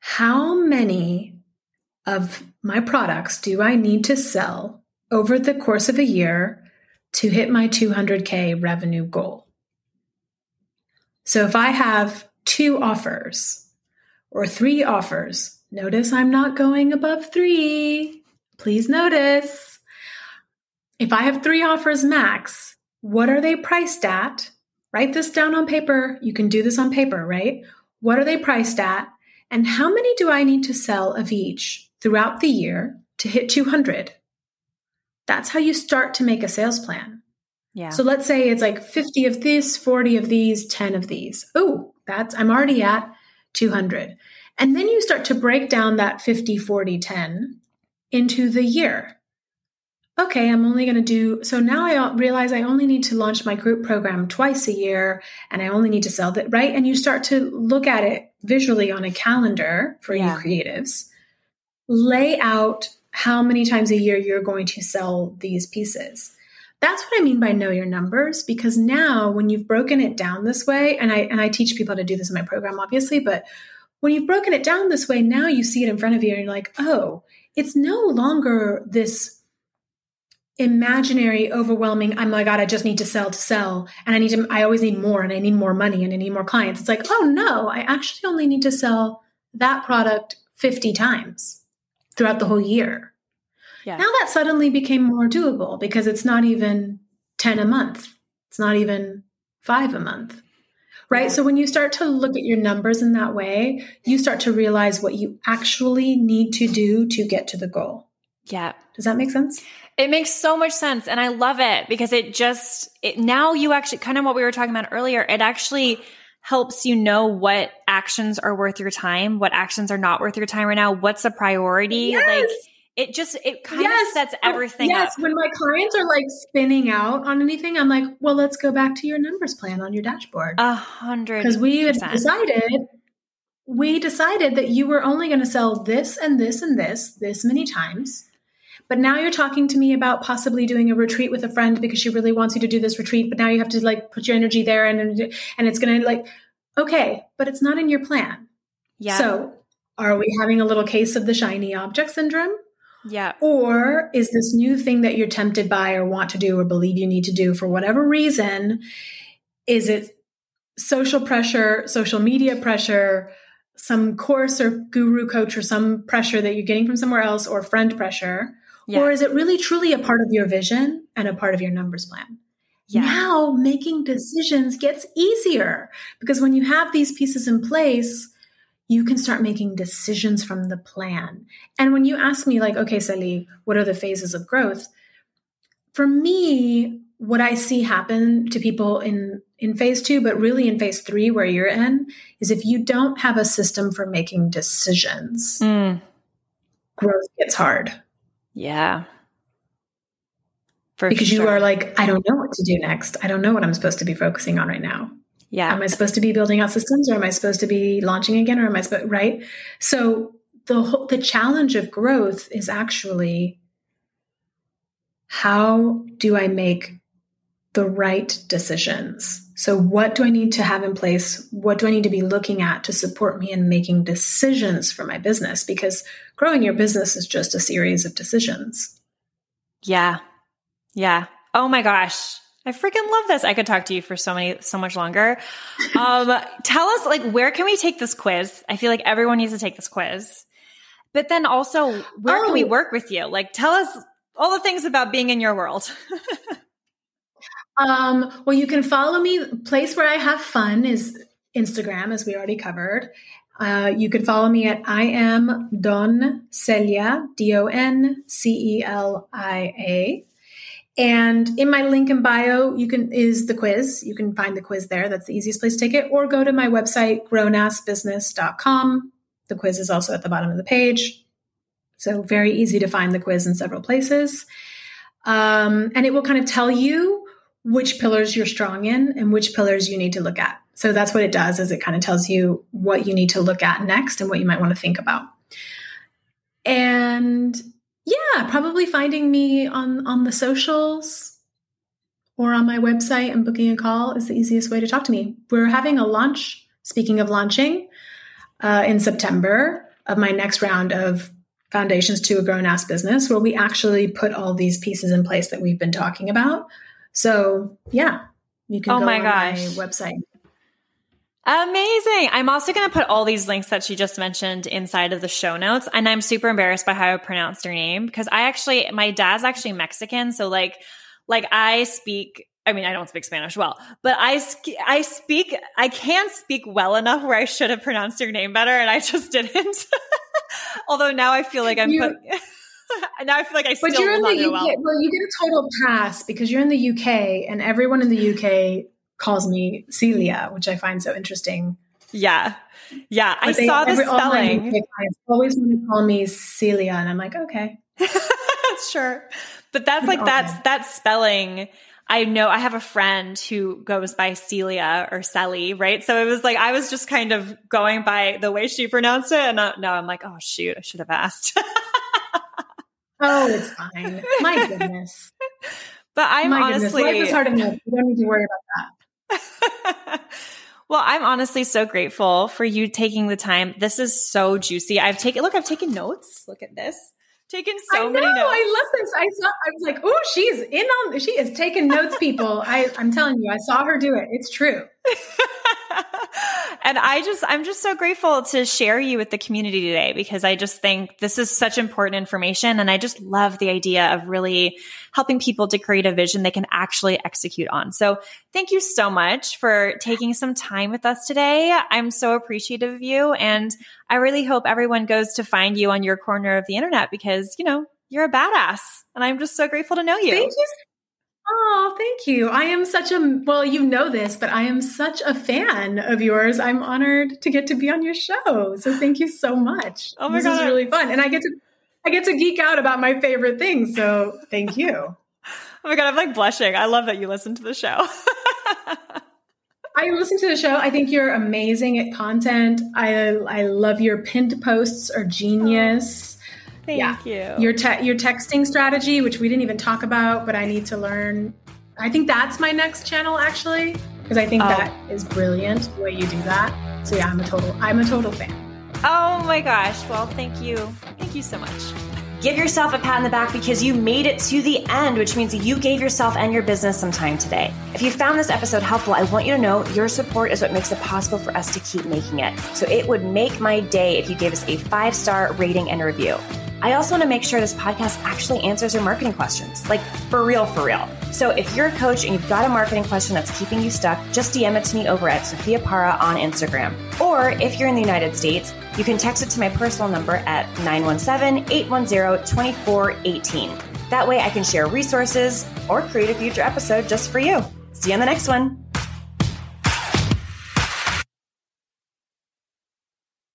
how many of my products do I need to sell over the course of a year to hit my 200K revenue goal? So, if I have two offers or three offers, notice I'm not going above three. Please notice. If I have three offers max, what are they priced at? Write this down on paper. You can do this on paper, right? What are they priced at? And how many do I need to sell of each throughout the year to hit 200? That's how you start to make a sales plan. Yeah. So let's say it's like 50 of this, 40 of these, 10 of these. Oh, that's I'm already at 200. And then you start to break down that 50, 40, 10 into the year okay, I'm only going to do so now I realize I only need to launch my group program twice a year and I only need to sell that, right? And you start to look at it visually on a calendar for yeah. you creatives. Lay out how many times a year you're going to sell these pieces. that's what I mean by know your numbers because now when you've broken it down this way and I and I teach people to do this in my program obviously but when you've broken it down this way now you see it in front of you and you're like oh it's no longer this imaginary overwhelming i'm my god i just need to sell to sell and i need to i always need more and i need more money and i need more clients it's like oh no i actually only need to sell that product 50 times throughout the whole year yeah. now that suddenly became more doable because it's not even 10 a month it's not even five a month right yeah. so when you start to look at your numbers in that way you start to realize what you actually need to do to get to the goal yeah does that make sense it makes so much sense. And I love it because it just, it, now you actually, kind of what we were talking about earlier, it actually helps you know what actions are worth your time, what actions are not worth your time right now, what's a priority. Yes. Like, it just it kind yes. of sets oh, everything yes. up. When my clients are like spinning out on anything, I'm like, well, let's go back to your numbers plan on your dashboard. A hundred because we decided we decided that you were only going to sell this and this and this this many times. But now you're talking to me about possibly doing a retreat with a friend because she really wants you to do this retreat, but now you have to like put your energy there and and it's going to like okay, but it's not in your plan. Yeah. So, are we having a little case of the shiny object syndrome? Yeah. Or is this new thing that you're tempted by or want to do or believe you need to do for whatever reason is it social pressure, social media pressure, some course or guru coach or some pressure that you're getting from somewhere else or friend pressure? Or is it really truly a part of your vision and a part of your numbers plan? Yeah. Now making decisions gets easier because when you have these pieces in place, you can start making decisions from the plan. And when you ask me, like, okay, Sally, what are the phases of growth? For me, what I see happen to people in in phase two, but really in phase three, where you're in, is if you don't have a system for making decisions, mm. growth gets hard. Yeah. For because sure. you are like, I don't know what to do next. I don't know what I'm supposed to be focusing on right now. Yeah. Am I supposed to be building out systems or am I supposed to be launching again or am I supposed right? So the whole, the challenge of growth is actually how do I make the right decisions? So what do I need to have in place? What do I need to be looking at to support me in making decisions for my business? Because growing your business is just a series of decisions. Yeah. Yeah. Oh my gosh. I freaking love this. I could talk to you for so many, so much longer. Um, tell us, like, where can we take this quiz? I feel like everyone needs to take this quiz. But then also, where oh. can we oh. work with you? Like, tell us all the things about being in your world. um, well, you can follow me. Place where I have fun is Instagram, as we already covered. Uh, you can follow me at I am Don Celia, D O N C E L I A. And in my link in bio, you can is the quiz. You can find the quiz there. That's the easiest place to take it. Or go to my website, grownassbusiness.com. The quiz is also at the bottom of the page. So very easy to find the quiz in several places. Um, and it will kind of tell you which pillars you're strong in and which pillars you need to look at. So that's what it does is it kind of tells you what you need to look at next and what you might want to think about. And yeah, probably finding me on on the socials or on my website and booking a call is the easiest way to talk to me. We're having a launch, speaking of launching, uh, in September of my next round of foundations to a grown ass business where we actually put all these pieces in place that we've been talking about. So yeah, you can oh go my on gosh. my website Amazing. I'm also going to put all these links that she just mentioned inside of the show notes. And I'm super embarrassed by how I pronounced her name because I actually, my dad's actually Mexican. So like, like I speak, I mean, I don't speak Spanish well, but I, I speak, I can speak well enough where I should have pronounced your name better and I just didn't. Although now I feel like I'm you, put, now I feel like I still but you're in the UK, well. well, you get a total pass because you're in the UK and everyone in the UK calls me Celia, which I find so interesting. Yeah. Yeah. But I they, saw the every, spelling. Clients always want to call me Celia. And I'm like, okay. sure. But that's like, that's, that spelling. I know I have a friend who goes by Celia or Sally, right? So it was like, I was just kind of going by the way she pronounced it. And uh, now I'm like, oh, shoot, I should have asked. oh, it's fine. My goodness. But I'm My honestly goodness, life is hard enough. You don't need to worry about that. well, I'm honestly so grateful for you taking the time. This is so juicy. I've taken look, I've taken notes. Look at this. Taken so I many know, notes. I listened. I saw. I was like, "Oh, she's in on. She is taking notes, people." I, I'm telling you, I saw her do it. It's true. and I just, I'm just so grateful to share you with the community today because I just think this is such important information. And I just love the idea of really helping people to create a vision they can actually execute on. So thank you so much for taking some time with us today. I'm so appreciative of you. And I really hope everyone goes to find you on your corner of the internet because, you know, you're a badass. And I'm just so grateful to know you. Thank you Oh, thank you. I am such a, well, you know this, but I am such a fan of yours. I'm honored to get to be on your show. So thank you so much. Oh my this God. This is really fun. And I get to, I get to geek out about my favorite things. So thank you. oh my God. I'm like blushing. I love that you listen to the show. I listen to the show. I think you're amazing at content. I, I love your pinned posts are genius. Oh. Thank yeah. you. Your te- your texting strategy, which we didn't even talk about, but I need to learn. I think that's my next channel actually, because I think oh. that is brilliant the way you do that. So yeah, I'm a total I'm a total fan. Oh my gosh. Well, thank you. Thank you so much. Give yourself a pat on the back because you made it to the end, which means you gave yourself and your business some time today. If you found this episode helpful, I want you to know your support is what makes it possible for us to keep making it. So it would make my day if you gave us a five star rating and review. I also want to make sure this podcast actually answers your marketing questions, like for real, for real. So if you're a coach and you've got a marketing question that's keeping you stuck, just DM it to me over at Sophia Para on Instagram. Or if you're in the United States, you can text it to my personal number at 917 810 2418. That way I can share resources or create a future episode just for you. See you on the next one.